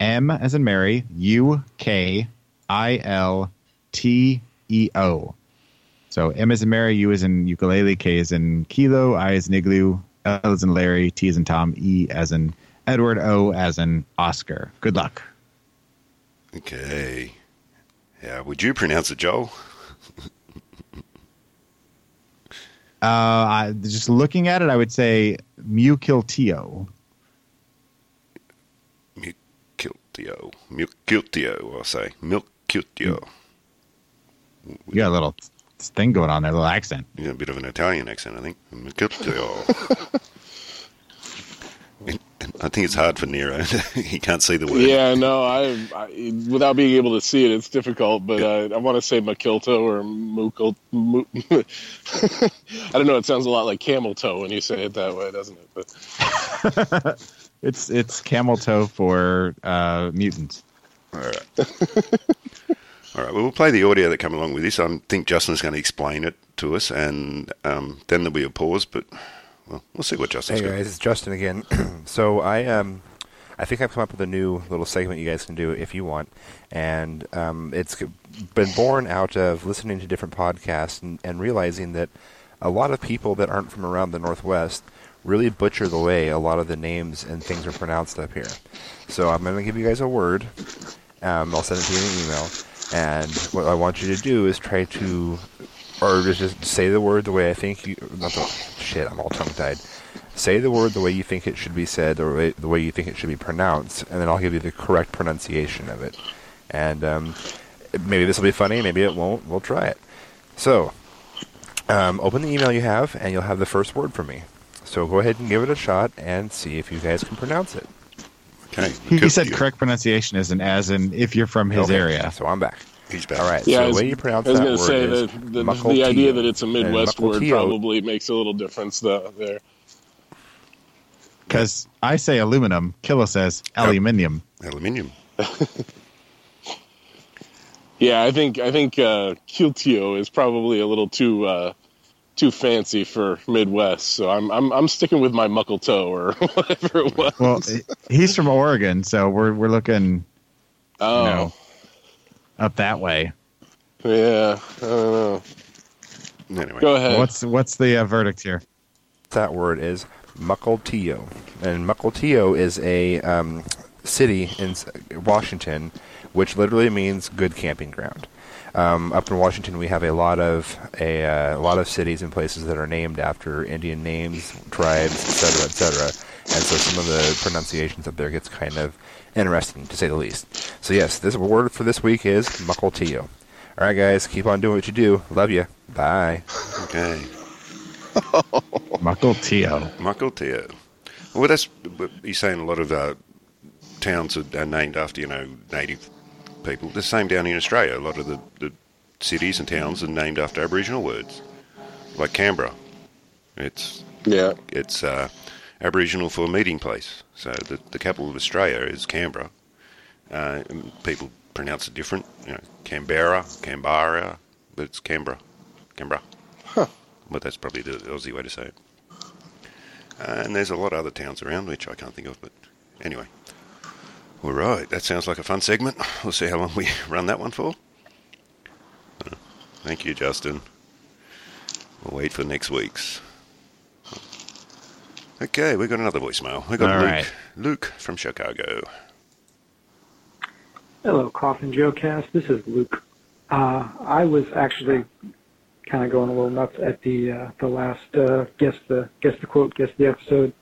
M as in Mary, U K I L T E O. So M as in Mary, U as in ukulele, K as in kilo, I as in igloo, L as in Larry, T as in Tom, E as in Edward, O as in Oscar. Good luck.
Okay. Yeah. Would you pronounce it, Joel?
Uh, I, just looking at it, I would say Mukiltio.
Milkiltio. Milkiltio, I'll say. Milkiltio.
You got a little thing going on there, a little accent.
You got a bit of an Italian accent, I think. Milkiltio. I think it's hard for Nerraux. he can't see the word.
Yeah, no, I, I without being able to see it, it's difficult. But uh, I want to say Makilto or Mukil. Mu- I don't know. It sounds a lot like camel toe when you say it that way, doesn't it? But
It's it's camel toe for uh, mutants.
All right. All right. Well, we'll play the audio that come along with this. I think Justin's going to explain it to us, and um, then there'll be a pause. But well, we'll see what Justin's
Hey
got.
guys, it's Justin again. so I um, I think I've come up with a new little segment you guys can do if you want, and um, it's c- been born out of listening to different podcasts and, and realizing that a lot of people that aren't from around the Northwest really butcher the way a lot of the names and things are pronounced up here. So I'm going to give you guys a word. Um, I'll send it to you in an email, and what I want you to do is try to or just, just say the word the way I think you. Not the, shit, I'm all tongue tied. Say the word the way you think it should be said, or way, the way you think it should be pronounced, and then I'll give you the correct pronunciation of it. And um, maybe this will be funny, maybe it won't. We'll try it. So, um, open the email you have, and you'll have the first word from me. So go ahead and give it a shot and see if you guys can pronounce it.
Okay.
He, he said
Milkiltio.
correct pronunciation isn't as in if you're from his
Okay,
area.
So I'm back.
He's back.
All right.
yeah,
so
I
the way you pronounce
I was
that
going to
word
say
is
that the,
Muckaltio.
the idea that it's a Midwest word probably makes a little difference though, there.
Because I say aluminum, Killa says aluminium.
Aluminium.
Yeah, I think I think uh, Kiltio is probably a little too uh, too fancy for Midwest, so I'm I'm I'm sticking with my muckle toe or whatever it was.
Well, he's from Oregon, so we're we're looking
oh,
know. up that way.
yeah, I don't know.
Anyway.
Go ahead.
What's what's the uh, verdict here?
that word is Mukilteo, and Mukilteo is a um, city in Washington, which literally means good camping ground. Um, up in Washington, we have a lot of a, uh, a lot of cities and places that are named after Indian names, tribes, etc., etc. And so some of the pronunciations up there gets kind of interesting, to say the least. So yes, this word for this week is Mukilteo. All right, guys, keep on doing what you do. Love you. Bye.
Okay.
Muckle Tio.
Mukiltio. Well, that's he's saying a lot of uh, towns are, are named after you know native people. The same down in Australia. A lot of the, the cities and towns are named after Aboriginal words, like Canberra. It's
yeah,
it's uh, Aboriginal for meeting place. So the, the capital of Australia is Canberra. Uh, people pronounce it different, you know, Canberra, Canberra, but it's Canberra, Canberra.
Huh.
But that's probably the Aussie way to say it. Uh, and there's a lot of other towns around which I can't think of, but anyway. All right, that sounds like a fun segment. We'll see how long we run that one for. Thank you, Justin. We'll wait for next week's. Okay, we got another voicemail. We got
All
Luke,
right.
Luke from Chicago.
Hello, Coffin Joe Cast. This is Luke. Uh, I was actually kind of going a little nuts at the uh, the last uh, guess the guess the quote guess the episode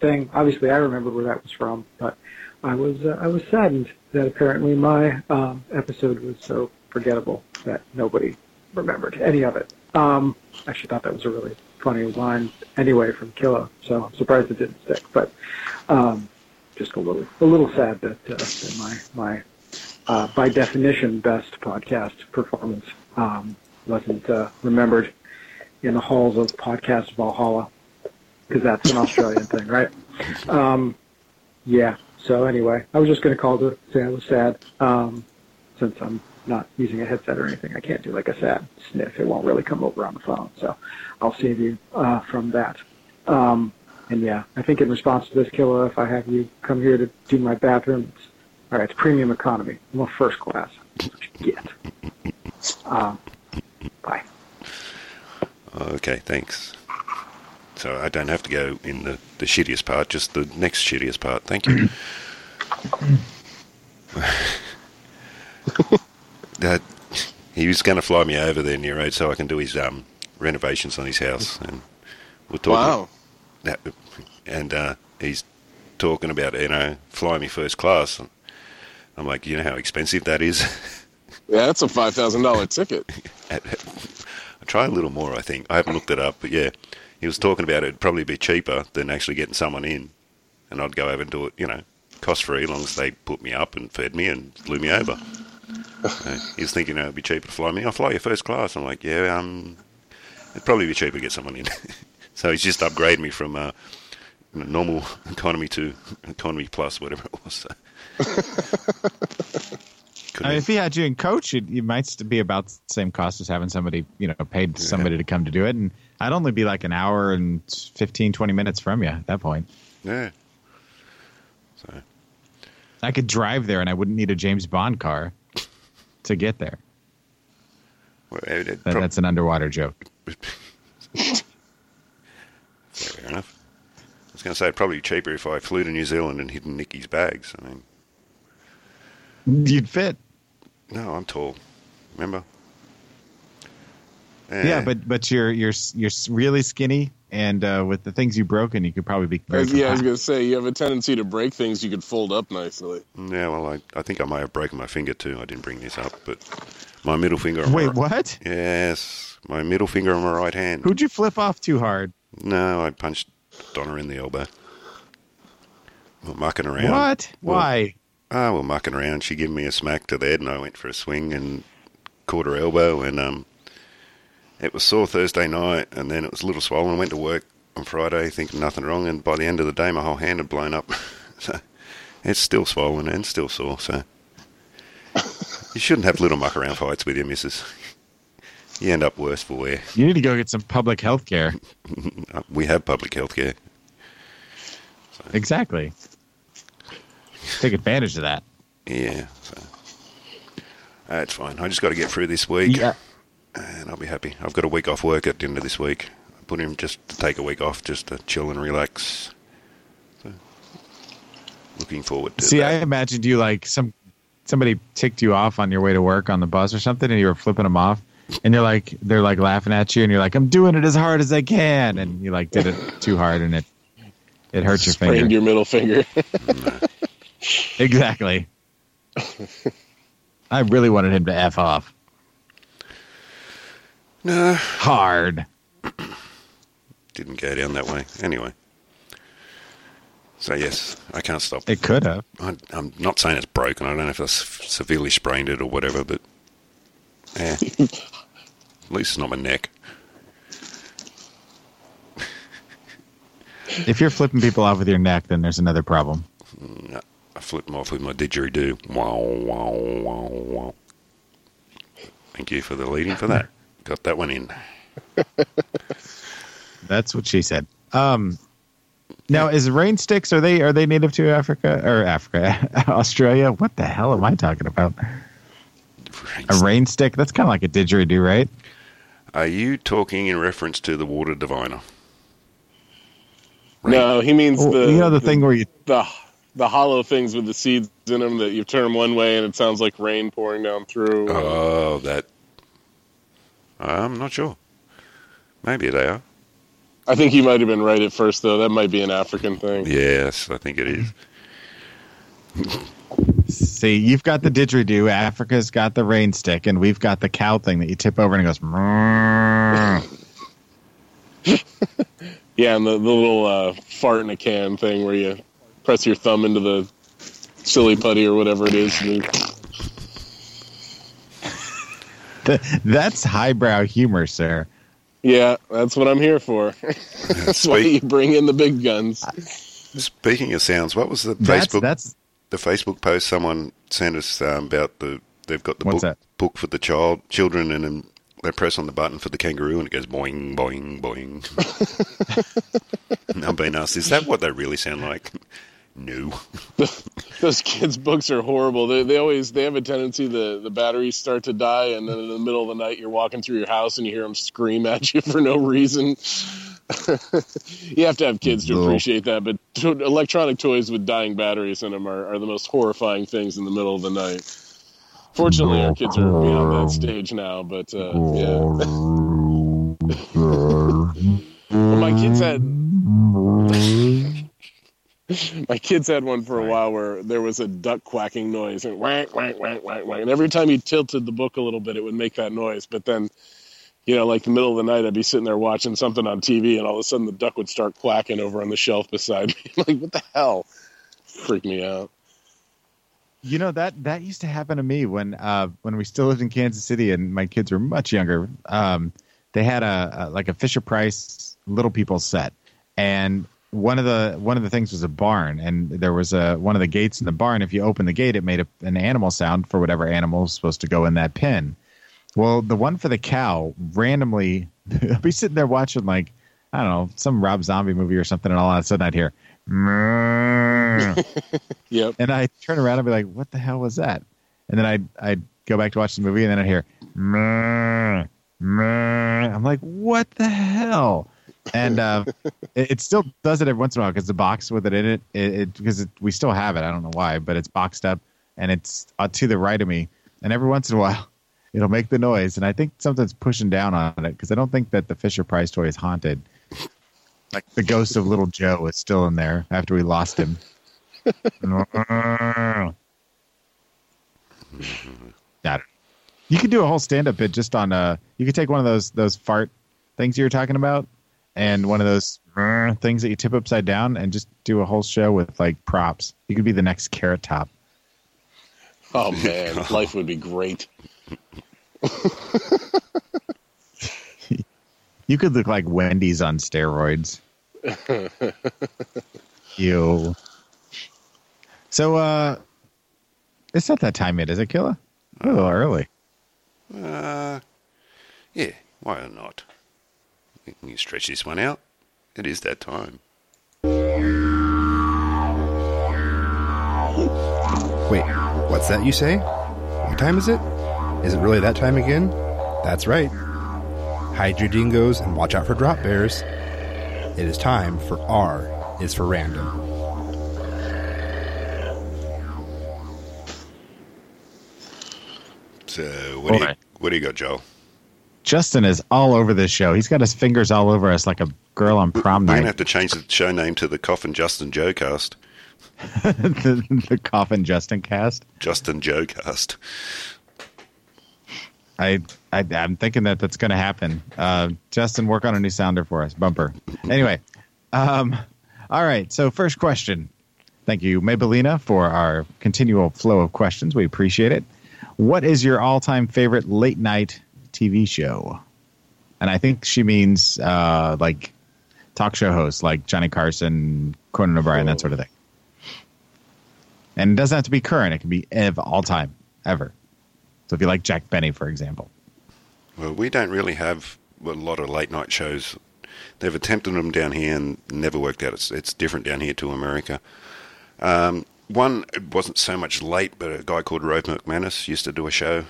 thing. Obviously, I remembered where that was from, but I was uh, I was saddened that apparently my um, episode was so forgettable that nobody remembered any of it. Um, I actually thought that was a really funny line anyway from Killa, so I'm surprised it didn't stick. But um, just a little a little sad that, uh, that my my uh, by definition best podcast performance um, wasn't uh, remembered in the halls of podcast Valhalla because that's an Australian thing, right? Um, yeah. So anyway, I was just going to call to say I was sad. Um, since I'm not using a headset or anything, I can't do like a sad sniff. It won't really come over on the phone. So I'll save you uh, from that. Um, and yeah, I think in response to this, Killa, if I have you come here to do my bathroom, it's, all right, it's premium economy. I'm a first class. Get. Um, bye.
Okay, thanks. So I don't have to go in the, the shittiest part, just the next shittiest part. Thank you. that he was going to fly me over there near road so I can do his um, renovations on his house, and we're talking.
Wow.
That, and uh, he's talking about you know flying me first class. I'm like, you know how expensive that is.
Yeah, that's a five thousand dollar ticket.
I try a little more, I think. I haven't looked it up, but yeah, he was talking about it'd probably be cheaper than actually getting someone in, and I'd go over and do it, you know, cost free, as long as they put me up and fed me and flew me over. So he was thinking it'd be cheaper to fly me. I'll fly you first class. I'm like, yeah, um, it'd probably be cheaper to get someone in. so he's just upgraded me from uh, normal economy to economy plus, whatever it was. So.
I mean, if he had you in coach, it, it might be about the same cost as having somebody, you know, paid somebody to come to do it. And I'd only be like an hour and 15, 20 minutes from you at that point.
yeah. So
I could drive there and I wouldn't need a James Bond car to get there.
well,
That,
prob-
that's an underwater joke.
Fair enough. I was going to say probably cheaper if I flew to New Zealand and hidden Nicky's bags. I mean,
You'd fit.
No, I'm tall. Remember?
Yeah, but but you're you're you're really skinny, and uh, with the things you've broken, you could probably be. very
yeah, I was gonna say you have a tendency to break things you could fold up nicely.
yeah. Well, I, I think I may have broken my finger too. I didn't bring this up, but my middle finger. On
Wait,
my,
what?
Yes, my middle finger on my right hand.
Who'd you flip off too hard?
No, I punched Donna in the elbow. We're mucking around.
What?
Well,
Why?
Ah, we're mucking around. She gave me a smack to the head, and I went for a swing and caught her elbow. And um, it was sore Thursday night, and then it was a little swollen. Went to work on Friday thinking nothing wrong, and by the end of the day, my whole hand had blown up. so it's still swollen and still sore. So you shouldn't have little muck around fights with your missus. You end up worse for wear.
You need to go get some public health care.
We have public health care.
Exactly. Take advantage of that.
Yeah, so that's fine. I just got to get through this week.
Yeah.
and I'll be happy. I've got a week off work at the end of this week. I put in just to take a week off, just to chill and relax. So, looking forward to
See, I imagined you like some somebody ticked you off on your way to work on the bus or something, and you were flipping them off, and you're like, they're like laughing at you, and you're like, I'm doing it as hard as I can, and you like did it too hard, and it it hurts your
Sprained
finger.
your middle finger.
Exactly. I really wanted him to f off
no,
hard.
didn't go down that way. Anyway, so yes, I can't stop.
It could have.
I, I'm not saying it's broken. I don't know if I s- severely sprained it or whatever, but eh, at least it's not my neck.
If you're flipping people off with your neck, then there's another problem.
No, I flip them off with my didgeridoo. Wow, wow, wow, wow. Thank you for the leading for that. Got that one in.
That's what she said. Um, now, is rain sticks are they are they native to Africa or Africa, Australia? What the hell am I talking about? A rain stick? That's kind of like a didgeridoo, right?
Are you talking in reference to the water diviner?
No, he means
Well,
the
you know the thing where you
the the hollow things with the seeds in them that you turn them one way and it sounds like rain pouring down through.
Oh, that. I'm not sure. Maybe they are.
I think he might have been right at first, though. That might be an African thing.
Yes, I think it is.
see you've got the didgeridoo, Africa's got the rain stick, and we've got the cow thing that you tip over and it goes.
Yeah, and the, the little uh, fart in a can thing where you press your thumb into the silly putty or whatever it is. and
That's highbrow humor, sir.
Yeah, that's what I'm here for. that's why you bring in the big guns.
Speaking of sounds, what was the
That's
Facebook
that's
the Facebook post someone sent us um, about the they've got the
What's
book
that?
book for the child children and then they press on the button for the kangaroo and it goes boing boing boing. and I'm being asked, is that what they really sound like? No.
Those kids' books are horrible. They, they always they have a tendency the the batteries start to die, and then in the middle of the night you're walking through your house and you hear them scream at you for no reason. you have to have kids to
No.
appreciate that, but to, electronic toys with dying batteries in them are, are the most horrifying things in the middle of the night. Fortunately, our kids are beyond that stage now, but uh, yeah. Well, my kids had my kids had one for a while where there was a duck quacking noise and whack whack whack whack whack, and every time you tilted the book a little bit, it would make that noise. But then, you know, like the middle of the night, I'd be sitting there watching something on TV, and all of a sudden the duck would start quacking over on the shelf beside me. like, what the hell? Freak me out.
You know that that used to happen to me when uh, when we still lived in Kansas City and my kids were much younger. Um, they had a, a like a Fisher Price Little People set, and one of the one of the things was a barn, and there was a one of the gates in the barn. If you open the gate, it made a, an animal sound for whatever animal was supposed to go in that pen. Well, the one for the cow randomly, I'd be sitting there watching like I don't know some Rob Zombie movie or something, and all of a sudden I'd hear.
Yep.
And I turn around and be like, "What the hell was that?" And then I I go back to watch the movie, and then I hear. I'm like, "What the hell?" And uh, it, it still does it every once in a while because the box with it in it, it because it, we still have it. I don't know why, but it's boxed up and it's uh, to the right of me. And every once in a while, it'll make the noise, and I think something's pushing down on it because I don't think that the Fisher Price toy is haunted. Like the ghost of little Joe is still in there after we lost him. I don't- you could do a whole stand-up bit just on uh you could take one of those those fart things you were talking about and one of those things that you tip upside down and just do a whole show with like props. You could be the next carrot top.
Oh man, life would be great.
you could look like wendy's on steroids. You so uh it's not that time yet is it killa a little early.
Uh, yeah, why not? We can stretch this one out. It is that time.
Wait, what's that you say? What time is it? Is it really that time again? That's right. Hide your dingoes and watch out for drop bears. It is time for R is for random.
So, what do you
Boy.
what do you got, Joel?
Justin is all over this show he's got his fingers all over us like a girl on prom night.
We're gonna have to change the show name to the Coffin Justin Joe Cast.
the, the coffin Justin cast.
Justin Joe Cast.
I, I I'm thinking that that's going to happen. Uh, Justin, work on a new sounder for us. Bumper. Anyway, um, all right. So first question. Thank you, Maybellina, for our continual flow of questions. We appreciate it. What is your all-time favorite late night TV show? And I think she means uh, like talk show hosts like Johnny Carson, Conan O'Brien, that sort of thing. And it doesn't have to be current; it can be of all time, ever. So if you like Jack Benny, for example,
Well, we don't really have a lot of late night shows. They've attempted them down here and never worked out. It's it's different down here to America. Um, one it wasn't so much late, but a guy called Rove McManus used to do a show.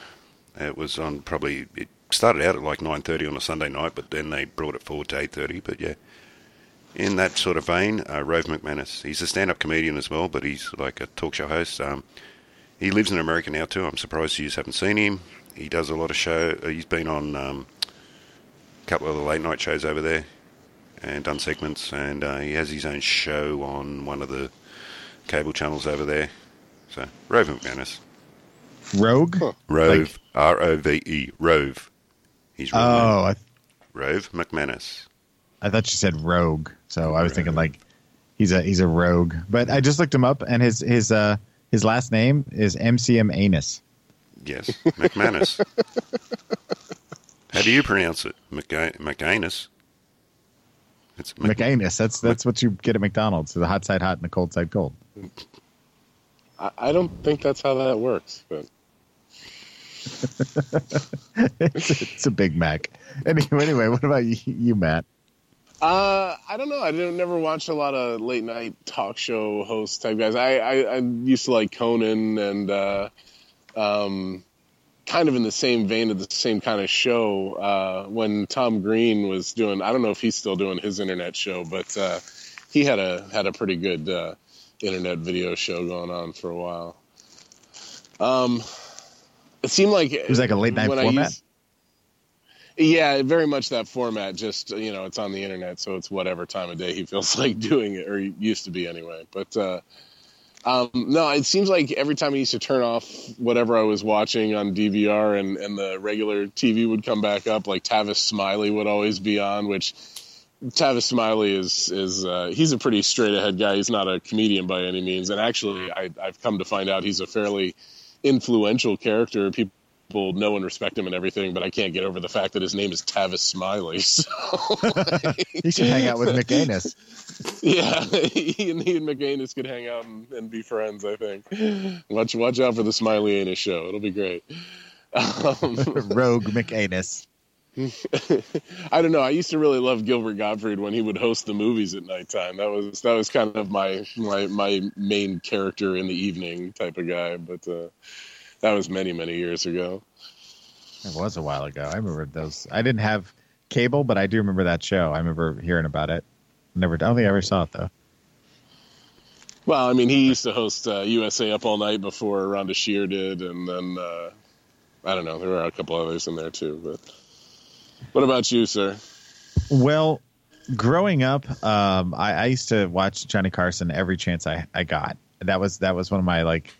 It was on probably it started out at like nine thirty on a Sunday night, but then they brought it forward to eight thirty. But yeah, in that sort of vein, uh, Rove McManus. He's a stand-up comedian as well, but he's like a talk show host. Um, he lives in America now too. I'm surprised you just haven't seen him. He does a lot of show. uh, He's been on um, a couple of the late night shows over there and done segments. And uh, he has his own show on one of the cable channels over there. So Rove McManus,
Rogue.
Rove, R O V E, Rove. He's real name.
Oh, I,
Rove McManus.
I thought you said Rogue, so I was thinking like he's a he's a rogue. But I just looked him up, and his his uh his last name is MCM Anus.
Yes, McManus. How do you pronounce it? McA- McAnus. It's Mc-
McAnus. That's that's what you get at McDonald's. The hot side hot and the cold side cold.
I, I don't think that's how that works, but
it's, it's a Big Mac. Anyway, anyway, what about you, you Matt?
Uh, I don't know. I didn't never watch a lot of late night talk show host type guys. I, I, I used to like Conan and uh, um, kind of in the same vein of the same kind of show. Uh, when Tom Green was doing, I don't know if he's still doing his internet show, but uh, he had a had a pretty good uh, internet video show going on for a while. Um, it seemed like
It was like a late night format.
used- yeah, very much that format. Just you know, it's on the internet, so it's whatever time of day he feels like doing it, or he used to be anyway. But uh, um, no, it seems like every time I used to turn off whatever I was watching on DVR, and and the regular TV would come back up, like Tavis Smiley would always be on, which. Tavis Smiley is is uh, he's a pretty straight ahead guy. He's not a comedian by any means, and actually, I, I've come to find out he's a fairly influential character. People know and respect him and everything, but I can't get over the fact that his name is Tavis Smiley. So,
He should hang out with McAnus.
yeah, he and, he and McAnus could hang out and, and be friends. I think. Watch watch out for the Smiley Anus show. It'll be great. Um,
Rogue McAnus.
I don't know. I used to really love Gilbert Gottfried when he would host the movies at nighttime. That was that was kind of my my my main character in the evening type of guy. But uh, that was many many years ago.
It was a while ago. I remember those. I didn't have cable, but I do remember that show. I remember hearing about it. Never. I don't think I ever saw it though.
Well, I mean, he used to host uh, USA Up All Night before Rhonda Shear did, and then uh, I don't know. There were a couple others in there too. But what about you, sir?
Well, growing up, um, I, I used to watch Johnny Carson every chance I, I got. That was that was one of my like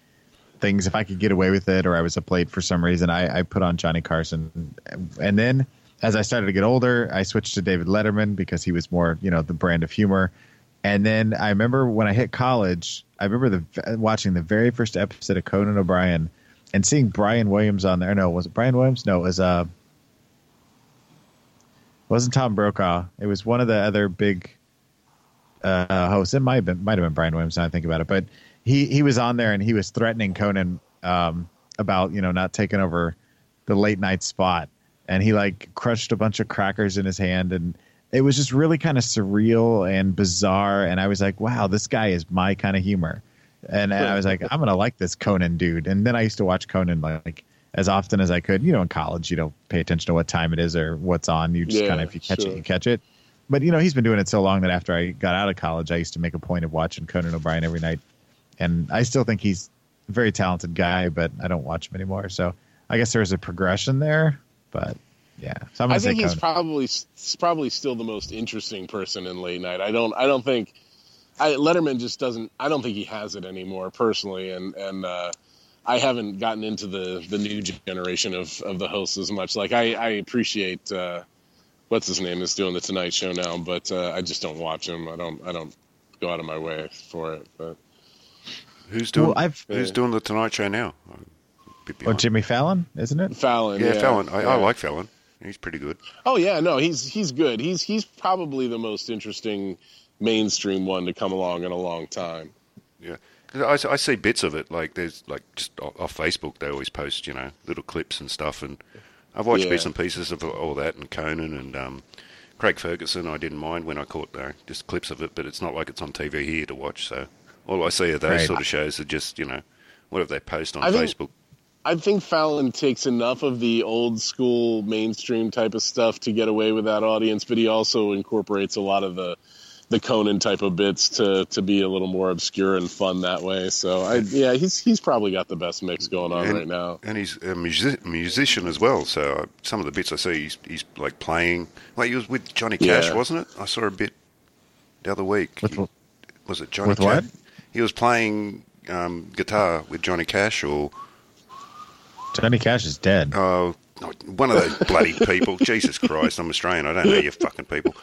things. If I could get away with it, or I was up late for some reason, I, I put on Johnny Carson. And then as I started to get older, I switched to David Letterman because he was more you know the brand of humor. And then I remember when I hit college, I remember the watching the very first episode of Conan O'Brien and seeing Brian Williams on there. No, was it Brian Williams? No, it was uh wasn't Tom Brokaw. It was one of the other big uh, hosts. It might have been might have been Brian Williams. Now I think about it, but he he was on there and he was threatening Conan um, about you know not taking over the late night spot, and he like crushed a bunch of crackers in his hand, and it was just really kind of surreal and bizarre. And I was like, wow, this guy is my kind of humor. And, and I was like, I'm gonna like this Conan dude. And then I used to watch Conan like as often as I could. You know, in college, you don't pay attention to what time it is or what's on. You just
Yeah,
kind of if you catch
sure.
it, you catch it. But you know, he's been doing it so long that after I got out of college, I used to make a point of watching Conan O'Brien every night. And I still think he's a very talented guy, but I don't watch him anymore. So I guess there's a progression there. But yeah, so I'm
I think he's
Conan.
probably probably still the most interesting person in late night. I don't I don't think I, Letterman just doesn't. I don't think he has it anymore personally, and and uh, I haven't gotten into the the new generation of of the hosts as much. Like I I appreciate uh, what's his name is doing the Tonight Show now, but uh, I just don't watch him. I don't I don't go out of my way for it. But
Who's doing?
Well, I've-
who's doing the Tonight Show now? I'm a bit
Oh. Jimmy Fallon, isn't it?
Fallon,
yeah,
yeah,
Fallon. I,
yeah.
I like Fallon. He's pretty good.
Oh yeah, no, he's he's good. He's he's probably the most interesting mainstream one to come along in a long time.
Yeah, 'Cause I, I see bits of it. Like there's like just off Facebook, they always post you know little clips and stuff, and I've watched
Yeah.
bits and pieces of all that and Conan and um, Craig Ferguson. I didn't mind when I caught uh, just clips of it, but it's not like it's on TV here to watch. So all I see of those
Right.
sort of shows are just you know whatever they post on
I think-
Facebook.
I think Fallon takes enough of the old school mainstream type of stuff to get away with that audience, but he also incorporates a lot of the the Conan type of bits to to be a little more obscure and fun that way. So I yeah, he's he's probably got the best mix going on
And-
right now.
And he's a music, musician as well. So uh, some of the bits I see, he's, he's like playing. Like he was with Johnny Cash,
Yeah.
wasn't it? I saw a bit the other week.
With
He- was it Johnny
with
Cash?
what?
He was playing um, guitar with Johnny Cash, or
Johnny Cash is dead.
oh, one of those bloody people. Jesus Christ, I'm Australian. I don't know you fucking people.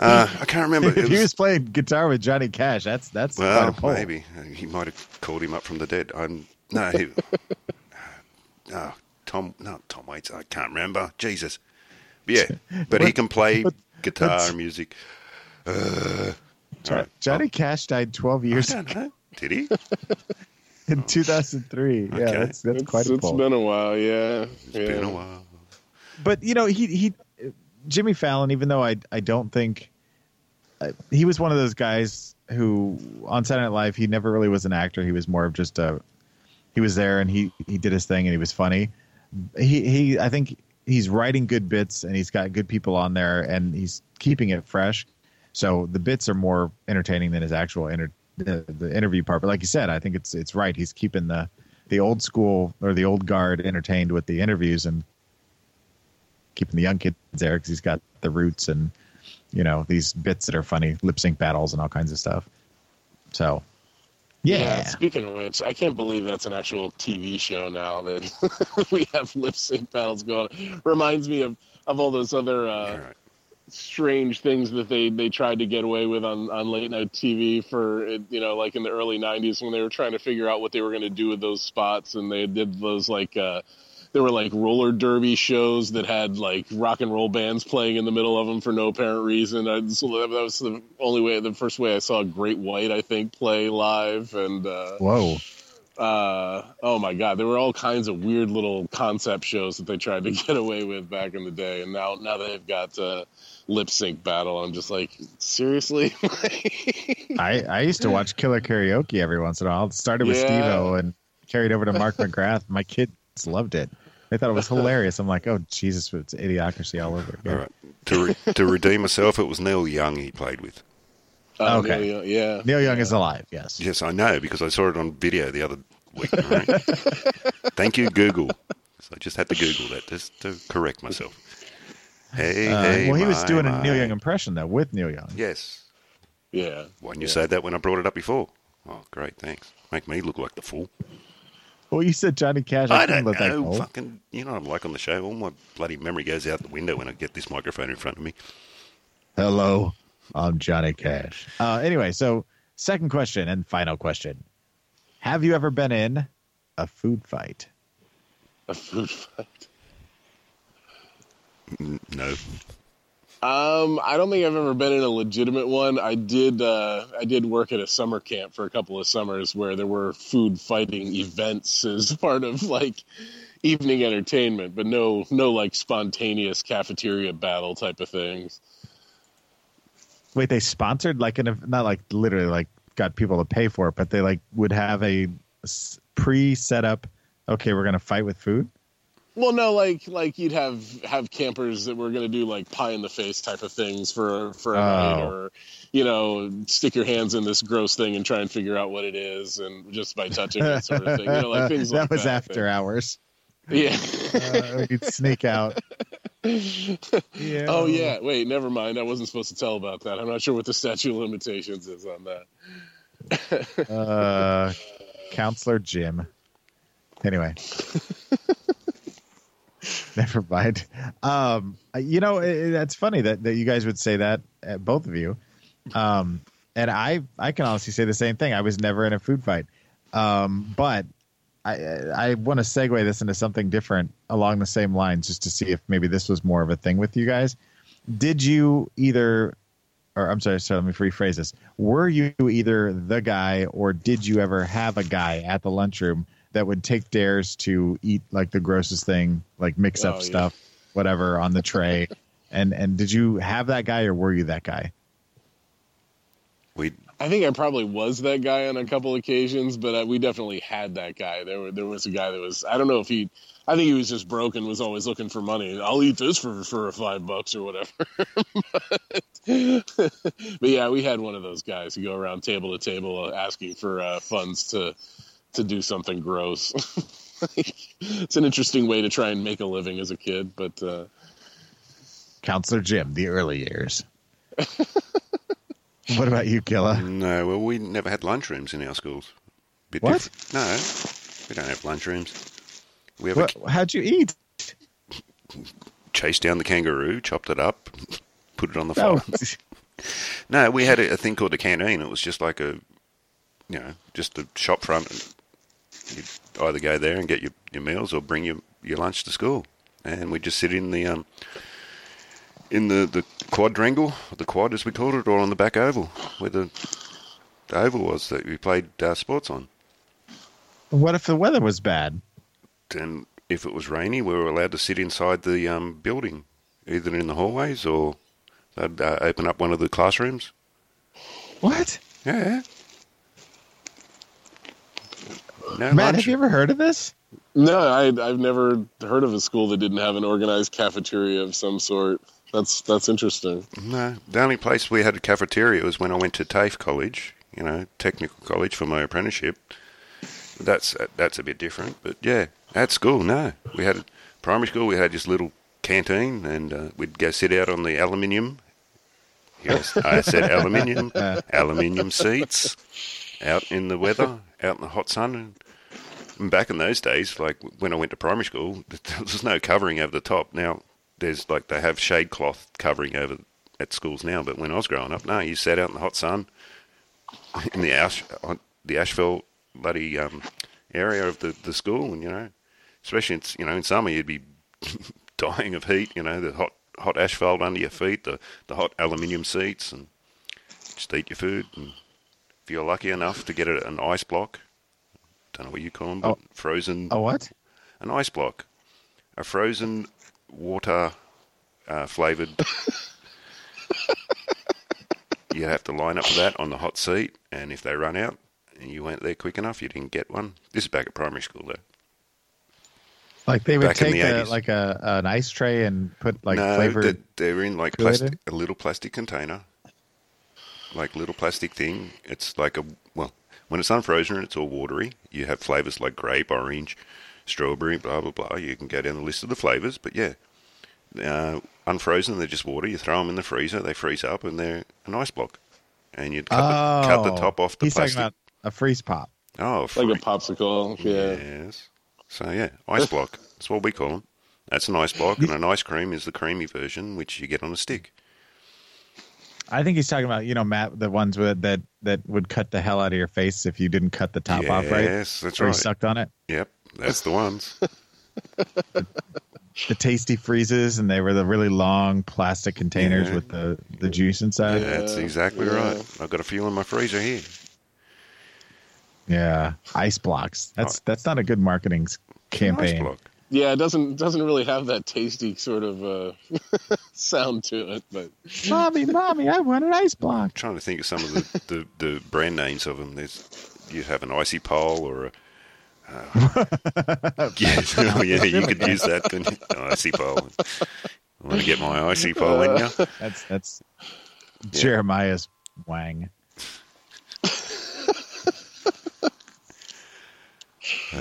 Uh, I can't remember.
if
It
he
was-
was playing guitar with Johnny Cash, that's that's quite
Well,
a pull.
maybe he might have called him up from the dead. I'm no, he, oh, Tom, not Tom Waits. I can't remember. Jesus, but yeah, but he can play
What-
guitar and music. Uh,
Jo-
all right.
Johnny Cash died 12
I
years
don't know. Did he?
in 2003. Yeah,
Okay.
that's that's
It's,
quite a
it's
pull.
been a while, yeah.
It's
yeah.
been a while.
but you know, he he Jimmy Fallon. Even though I I don't think uh, he was one of those guys who on Saturday Night Live he never really was an actor. He was more of just a he was there and he he did his thing and he was funny. He he I think he's writing good bits and he's got good people on there and he's keeping it fresh. So the bits are more entertaining than his actual inter- the, the interview part. But like you said, I think it's it's right. He's keeping the the old school or the old guard entertained with the interviews and keeping the young kids there because he's got the roots and you know these bits that are funny, lip sync battles and all kinds of stuff. So, yeah,
Speaking of which, I can't believe that's an actual TV show now that we have lip sync battles going. on. Reminds me of of all those other uh,
All right.
strange things that they they tried to get away with on on late night TV for you know like in the early '90s when they were trying to figure out what they were going to do with those spots and they did those like. uh there were like roller derby shows that had like rock and roll bands playing in the middle of them for no apparent reason. I, so that was the only way, the first way I saw Great White, I think, play live. And uh,
whoa,
uh, oh my god, there were all kinds of weird little concept shows that they tried to get away with back in the day, and now now they've got uh, lip sync battle. I'm just like, seriously?
I I used to watch Killer Karaoke every once in a while. It started with
Yeah.
Steve-O and carried over to Mark McGrath. My kids loved it. They thought it was hilarious. I'm like, oh Jesus, it's idiocracy all over again.
All right. To re- to redeem myself, it was Neil Young he played with.
Uh,
Okay.
Neil Young- yeah.
Neil Young is alive. Yes.
Yes, I know because I saw it on video the other week. all Right? Thank you, Google. So I just had to Google that just to correct myself. Hey,
Uh,
hey,
well, he was
my,
doing a. Neil Young impression though with Neil Young.
Yes.
Yeah.
Why didn't you
Yeah.
say that when I brought it up before? Oh, great, thanks. Make me look like the fool.
Well, you said Johnny Cash. I,
I don't
let that
know. Fucking, you know what I'm like on the show. All my bloody memory goes out the window when I get this microphone in front of me.
Hello, I'm Johnny Cash. Uh, anyway, so second question and final question: Have you ever been in a food fight?
A food fight.
No.
Um, I don't think I've ever been in a legitimate one. I did. Uh, I did work at a summer camp for a couple of summers where there were food fighting events as part of like evening entertainment, but no, no like spontaneous cafeteria battle type of things.
Wait, they sponsored like an not like literally like got people to pay for it, but they like would have a pre-set up. Okay, we're gonna fight with food.
Well, no, like like you'd have have campers that were going to do like pie in the face type of things for for a night,
Oh.
or you know, stick your hands in this gross thing and try and figure out what it is, and just by touching it, sort of thing. You know, like things
that
like
was
that.
After hours.
Yeah.
Uh, we'd sneak out. Yeah.
Oh yeah. Wait, never mind. I wasn't supposed to tell about that. I'm not sure what the statute of limitations is on that.
Uh, Counselor Jim. Anyway. Never mind. Um, you know, it, that's funny that, that you guys would say that, uh, both of you. Um, and I, I can honestly say the same thing. I was never in a food fight. Um, but I I want to segue this into something different along the same lines, just to see if maybe this was more of a thing with you guys. Did you either, or I'm sorry, so let me rephrase this. Were you either the guy, or did you ever have a guy at the lunchroom that would take dares to eat like the grossest thing, like mix up
Oh, yeah.
stuff, whatever, on the tray? and and did you have that guy, or were you that guy?
We
I think I probably was that guy on a couple occasions, but uh, we definitely had that guy. There, were, there was a guy that was. I don't know if he. I think he was just broke and was always looking for money. I'll eat this for for five bucks or whatever. but, but yeah, we had one of those guys who go around table to table asking for uh, funds to to do something gross. it's an interesting way to try and make a living as a kid, but uh,
Counselor Jim, the early years. what about you, Killa?
no, well, we never had lunchrooms in our schools. Bit
What?
different. No, we don't have lunchrooms. We have a
how'd you eat?
chased down the kangaroo, chopped it up, put it on the
No.
fire. No, we had a, a thing called the canteen. It was just like a, you know, just a shop front. You'd either go there and get your, your meals or bring your, your lunch to school. And we'd just sit in the um, in the, the quadrangle, the quad as we called it, or on the back oval where the, the oval was that we played uh, sports on.
What if the weather was bad?
And if it was rainy, we were allowed to sit inside the um, building, either in the hallways or they'd uh, open up one of the classrooms.
What?
Yeah. No
Matt,
lunch.
have you ever heard of this?
no, I, I've never heard of a school that didn't have an organized cafeteria of some sort. That's that's interesting.
No, the only place we had a cafeteria was when I went to TAFE college, you know, technical college for my apprenticeship. That's that's a bit different, but yeah, at school, no, we had primary school. We had just a little canteen, and uh, we'd go sit out on the aluminium. Yes, I said aluminium, aluminium seats, out in the weather, out in the hot sun. And, back in those days, like when I went to primary school, there was no covering over the top. Now there's like they have shade cloth covering over at schools now, but when I was growing up, no, you sat out in the hot sun in the ash on the asphalt bloody um, area of the, the school, and you know, especially in, you know in summer you'd be dying of heat. You know, the hot hot asphalt under your feet, the the hot aluminium seats, and just eat your food. And if you're lucky enough to get an ice block, don't know what you call them, but
Oh.
frozen
A what?
an ice block, a frozen water uh, flavored. you have to line up for that on the hot seat, and if they run out and you weren't there quick enough, you didn't get one. This is back at primary school, though.
Like they would
Back
take
the
a, like a an ice tray and put like
no,
flavored.
they- they're in like plastic, a little plastic container, like little plastic thing. It's like a well, when it's unfrozen and it's all watery, you have flavors like grape, orange, strawberry, blah blah blah. You can go down the list of the flavors, but yeah, uh, unfrozen they're just water. You throw them in the freezer, they freeze up, and they're an ice block. And you'd cut, the, cut the
Oh,
top off the
He's
plastic.
talking about a freeze pop.
oh,
Like a popsicle. Yeah.
Yes. So yeah, ice block. That's what we call them. That's an ice block, and an ice cream is the creamy version, which you get on a stick.
I think he's talking about you know Matt the ones with, that that would cut the hell out of your face if you didn't cut the top off right.
Yes, that's
Or you
right.
sucked on it.
Yep, that's the ones.
The tasty freezes, and they were the really long plastic containers
Yeah.
with the the juice inside.
that's exactly
yeah.
right. I've got a few in my freezer here.
Yeah, ice blocks. That's that's not a good marketing s-
Ice
campaign.
block.
Yeah, it doesn't doesn't really have that tasty sort of uh, sound to it, but
mommy, mommy, I want an ice block.
trying to think of some of the, the, the brand names of them. There's you have an icy pole or a. Uh, yeah, oh, yeah, you could use that. Couldn't you? An icy pole. I want to get my icy pole in you.
That's that's Jeremiah's wang.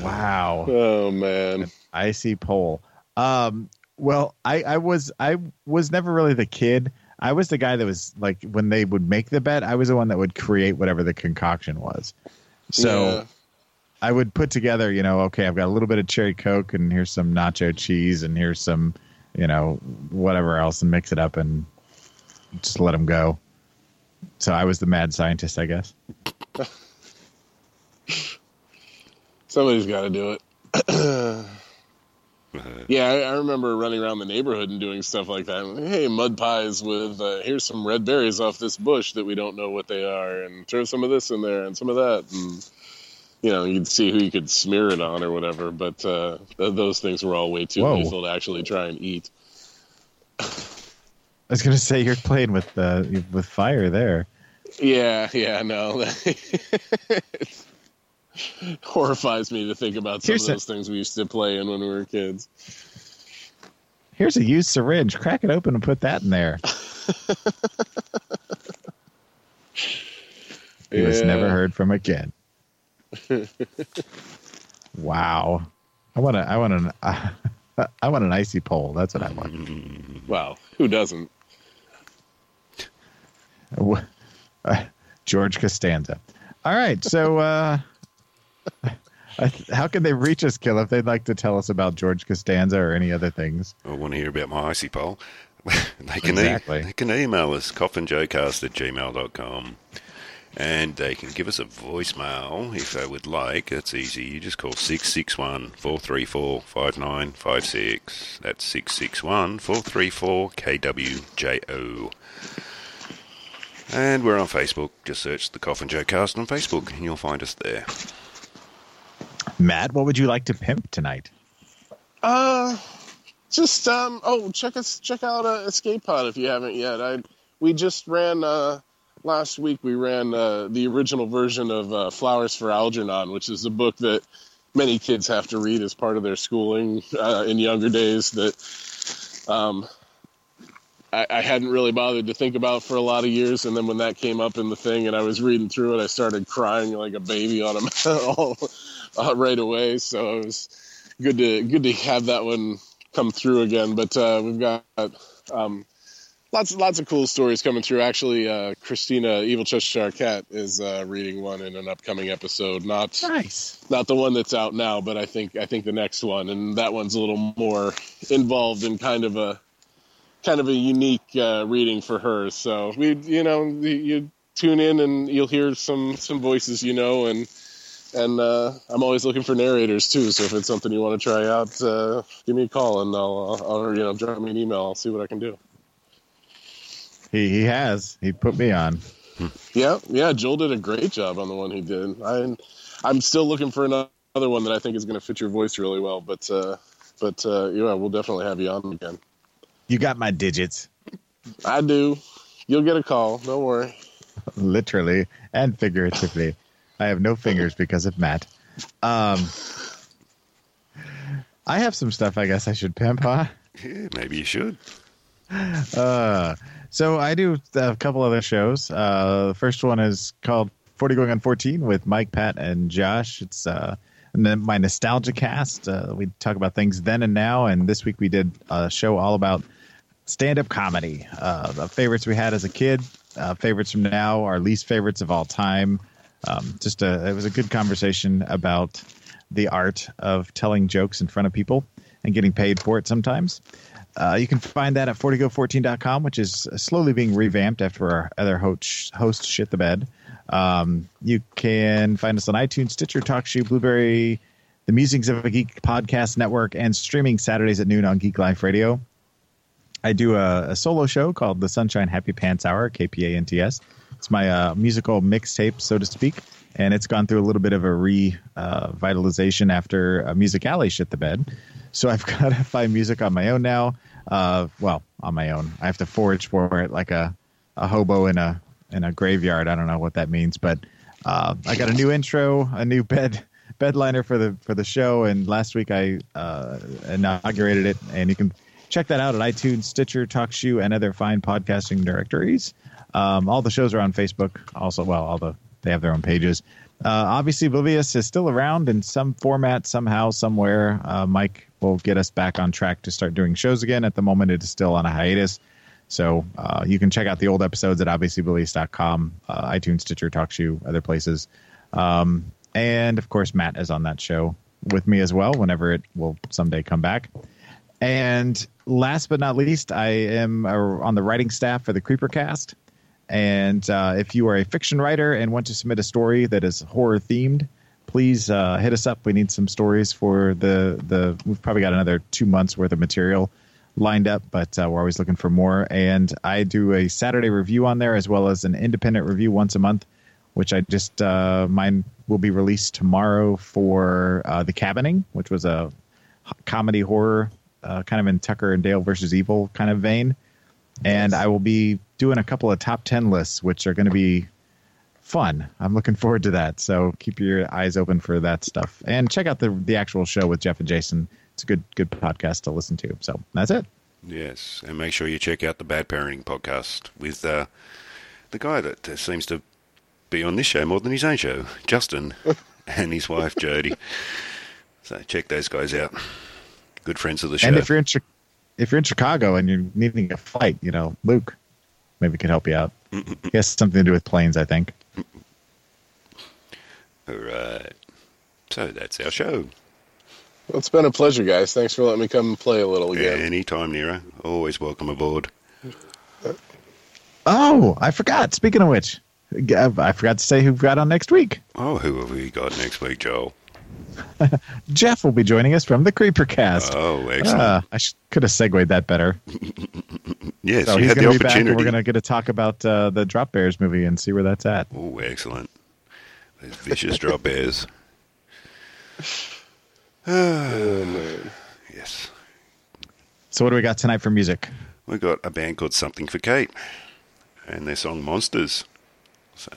wow.
oh man,
icy pole. Um, well, I, I was I was never really the kid. I was the guy that was like when they would make the bet, I was the one that would create whatever the concoction was. So
Yeah.
I would put together, you know, okay, I've got a little bit of cherry coke and here's some nacho cheese and here's some, you know, whatever else and mix it up and just let them go. So I was the mad scientist, I guess.
Somebody's got to do it. yeah, I, I remember running around the neighborhood and doing stuff like that. Hey, mud pies with uh, here's some red berries off this bush that we don't know what they are, and throw some of this in there and some of that, and you know you'd see who you could smear it on or whatever. But uh, th- those things were all way too
Whoa.
lethal to actually try and eat.
I was gonna say you're playing with uh, with fire there.
Yeah, yeah, no. horrifies me to think about some
Here's
of
a-
those things we used to play in when we were kids.
Here's a used syringe. Crack it open and put that in there. He was never heard from again. wow. I want to. I want an. I want an icy pole. That's what I want.
Wow, who doesn't?
Uh, George Costanza. All right. So, uh, how can they reach us, Kill, if they'd like to tell us about George Costanza or any other things?
I want to hear about my icy pole. they can
Exactly.
e- they can email us coffinjocast at gmail.com and they can give us a voicemail if they would like. It's easy. You just call 661 434 5956. That's 661 434 KWJO. And we're on Facebook. Just search the Coffin Joe Cast on Facebook and you'll find us there.
Matt, what would you like to pimp tonight?
Uh, just um. Oh, check us check out uh, Escape Pod if you haven't yet. I we just ran uh last week. We ran uh, the original version of uh, Flowers for Algernon, which is a book that many kids have to read as part of their schooling uh, in younger days. That um. I, I hadn't really bothered to think about for a lot of years, and then when that came up in the thing, and I was reading through it, I started crying like a baby on a all uh, right away. So it was good to good to have that one come through again. But uh, we've got um, lots lots of cool stories coming through. Actually, uh, Christina Evil Cheshire Cat is uh, reading one in an upcoming episode. Not
Nice.
not the one that's out now, but I think I think the next one, and that one's a little more involved in kind of a kind of a unique uh, reading for her. So we, you know, you tune in and you'll hear some some voices you know, and and uh, I'm always looking for narrators too. So if it's something you want to try out, uh, give me a call and I'll, I'll or, you know drop me an email. I'll see what I can do.
He he has. He put me on.
Yeah, yeah. Joel did a great job on the one he did. I, I'm still looking for another one that I think is going to fit your voice really well. But, uh, but uh, yeah, we'll definitely have you on again.
You got my digits,
I do. You'll get a call. Don't worry.
literally and figuratively. I have no fingers because of Matt. Um, I have some stuff. I guess I should pimp, huh?
Yeah, maybe you should.
Uh, so I do a couple other shows. Uh, the first one is called 40 Going on 14 with Mike, Pat, and Josh. It's uh, my nostalgia cast. Uh, we talk about things then and now. And this week we did a show all about stand up comedy. Uh, the favorites we had as a kid, uh, favorites from now, our least favorites of all time. Um, just a, it was a good conversation about the art of telling jokes in front of people and getting paid for it sometimes. Uh, you can find that at 40go14.com, which is slowly being revamped after our other host, shit the bed. Um, you can find us on iTunes, Stitcher, TalkShoe, Blubrry, the Musings of a Geek podcast network, and streaming Saturdays at noon on Geek Life Radio. I do a, a solo show called the Sunshine Happy Pants Hour, KPANTS. It's my uh, musical mixtape, so to speak, and it's gone through a little bit of a revitalization after uh, Music Alley shit the bed. So I've got to find music on my own now. Uh, well, on my own, I have to forage for it like a, a hobo in a in a graveyard. I don't know what that means, but uh, I got a new intro, a new bed bed liner for the for the show, and last week I uh, inaugurated it, and you can check that out at iTunes, Stitcher, TalkShoe, and other fine podcasting directories. Um, all the shows are on Facebook. Also, well, all the they have their own pages. Uh, obviously, Oblivious is still around in some format, somehow, somewhere. Uh, Mike will get us back on track to start doing shows again. At the moment, it is still on a hiatus. So uh, you can check out the old episodes at obviouslybliss.com, uh, iTunes, Stitcher, TalkShoe, other places. Um, and of course, Matt is on that show with me as well whenever it will someday come back. And last but not least, I am uh, on the writing staff for the Creepercast. And uh, if you are a fiction writer and want to submit a story that is horror themed, please uh, hit us up. We need some stories for the the. We've probably got another two months worth of material lined up, but uh, we're always looking for more. And I do a Saturday review on there as well as an independent review once a month, which I just uh, mine will be released tomorrow for uh, the Cabining, which was a comedy horror, uh, kind of in Tucker and Dale versus Evil kind of vein. And I will be doing a couple of top ten lists, which are going to be fun. I'm looking forward to that. So keep your eyes open for that stuff, and check out the the actual show with Jeff and Jason. It's a good good podcast to listen to. So that's it.
Yes, and make sure you check out the Bad Parenting podcast with uh, the guy that uh, seems to be on this show more than his own show, Justin, and his wife Jody. So check those guys out. Good friends of the show.
And if you're in Chi- if you're in Chicago and you're needing a flight, you know, Luke maybe could help you out. he has something to do with planes, I think.
All right. So that's our show.
Well, it's been a pleasure, guys. Thanks for letting me come and play a little again.
Anytime, Nerraux. Always welcome aboard.
Oh, I forgot. Speaking of which, I forgot to say who we've got on next week.
Oh, who have we got next week, Joel?
Jeff will be joining us from the Creeper Cast.
Oh, excellent.
Uh, I sh- could have segued that better.
yes,
so
you
he's
had the
going to be back, and
opportunity.
we're going to get to talk about uh, the Drop Bears movie and see where that's at.
Oh, excellent. Those vicious drop bears.
Oh, man.
Yes.
So what do we got tonight for music?
We got a band called Something for Kate and their song Monsters. So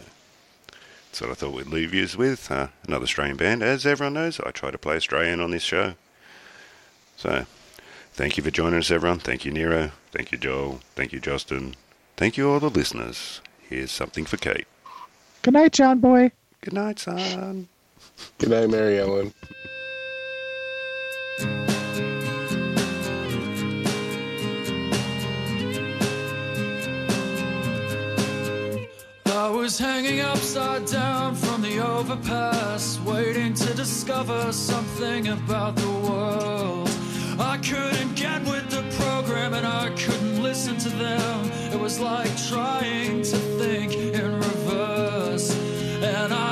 that's what I thought we'd leave you with. Uh, another Australian band. As everyone knows, I try to play Australian on this show. So thank you for joining us, everyone. Thank you, Nerraux. Thank you, Joel. Thank you, Justin. Thank you, all the listeners. Here's Something for Kate.
Good night, John Boy.
Good night, son.
Good night, Mary Ellen.
Was hanging upside down from the overpass, waiting to discover something about the world. I couldn't get with the program and I couldn't listen to them. It was like trying to think in reverse. And I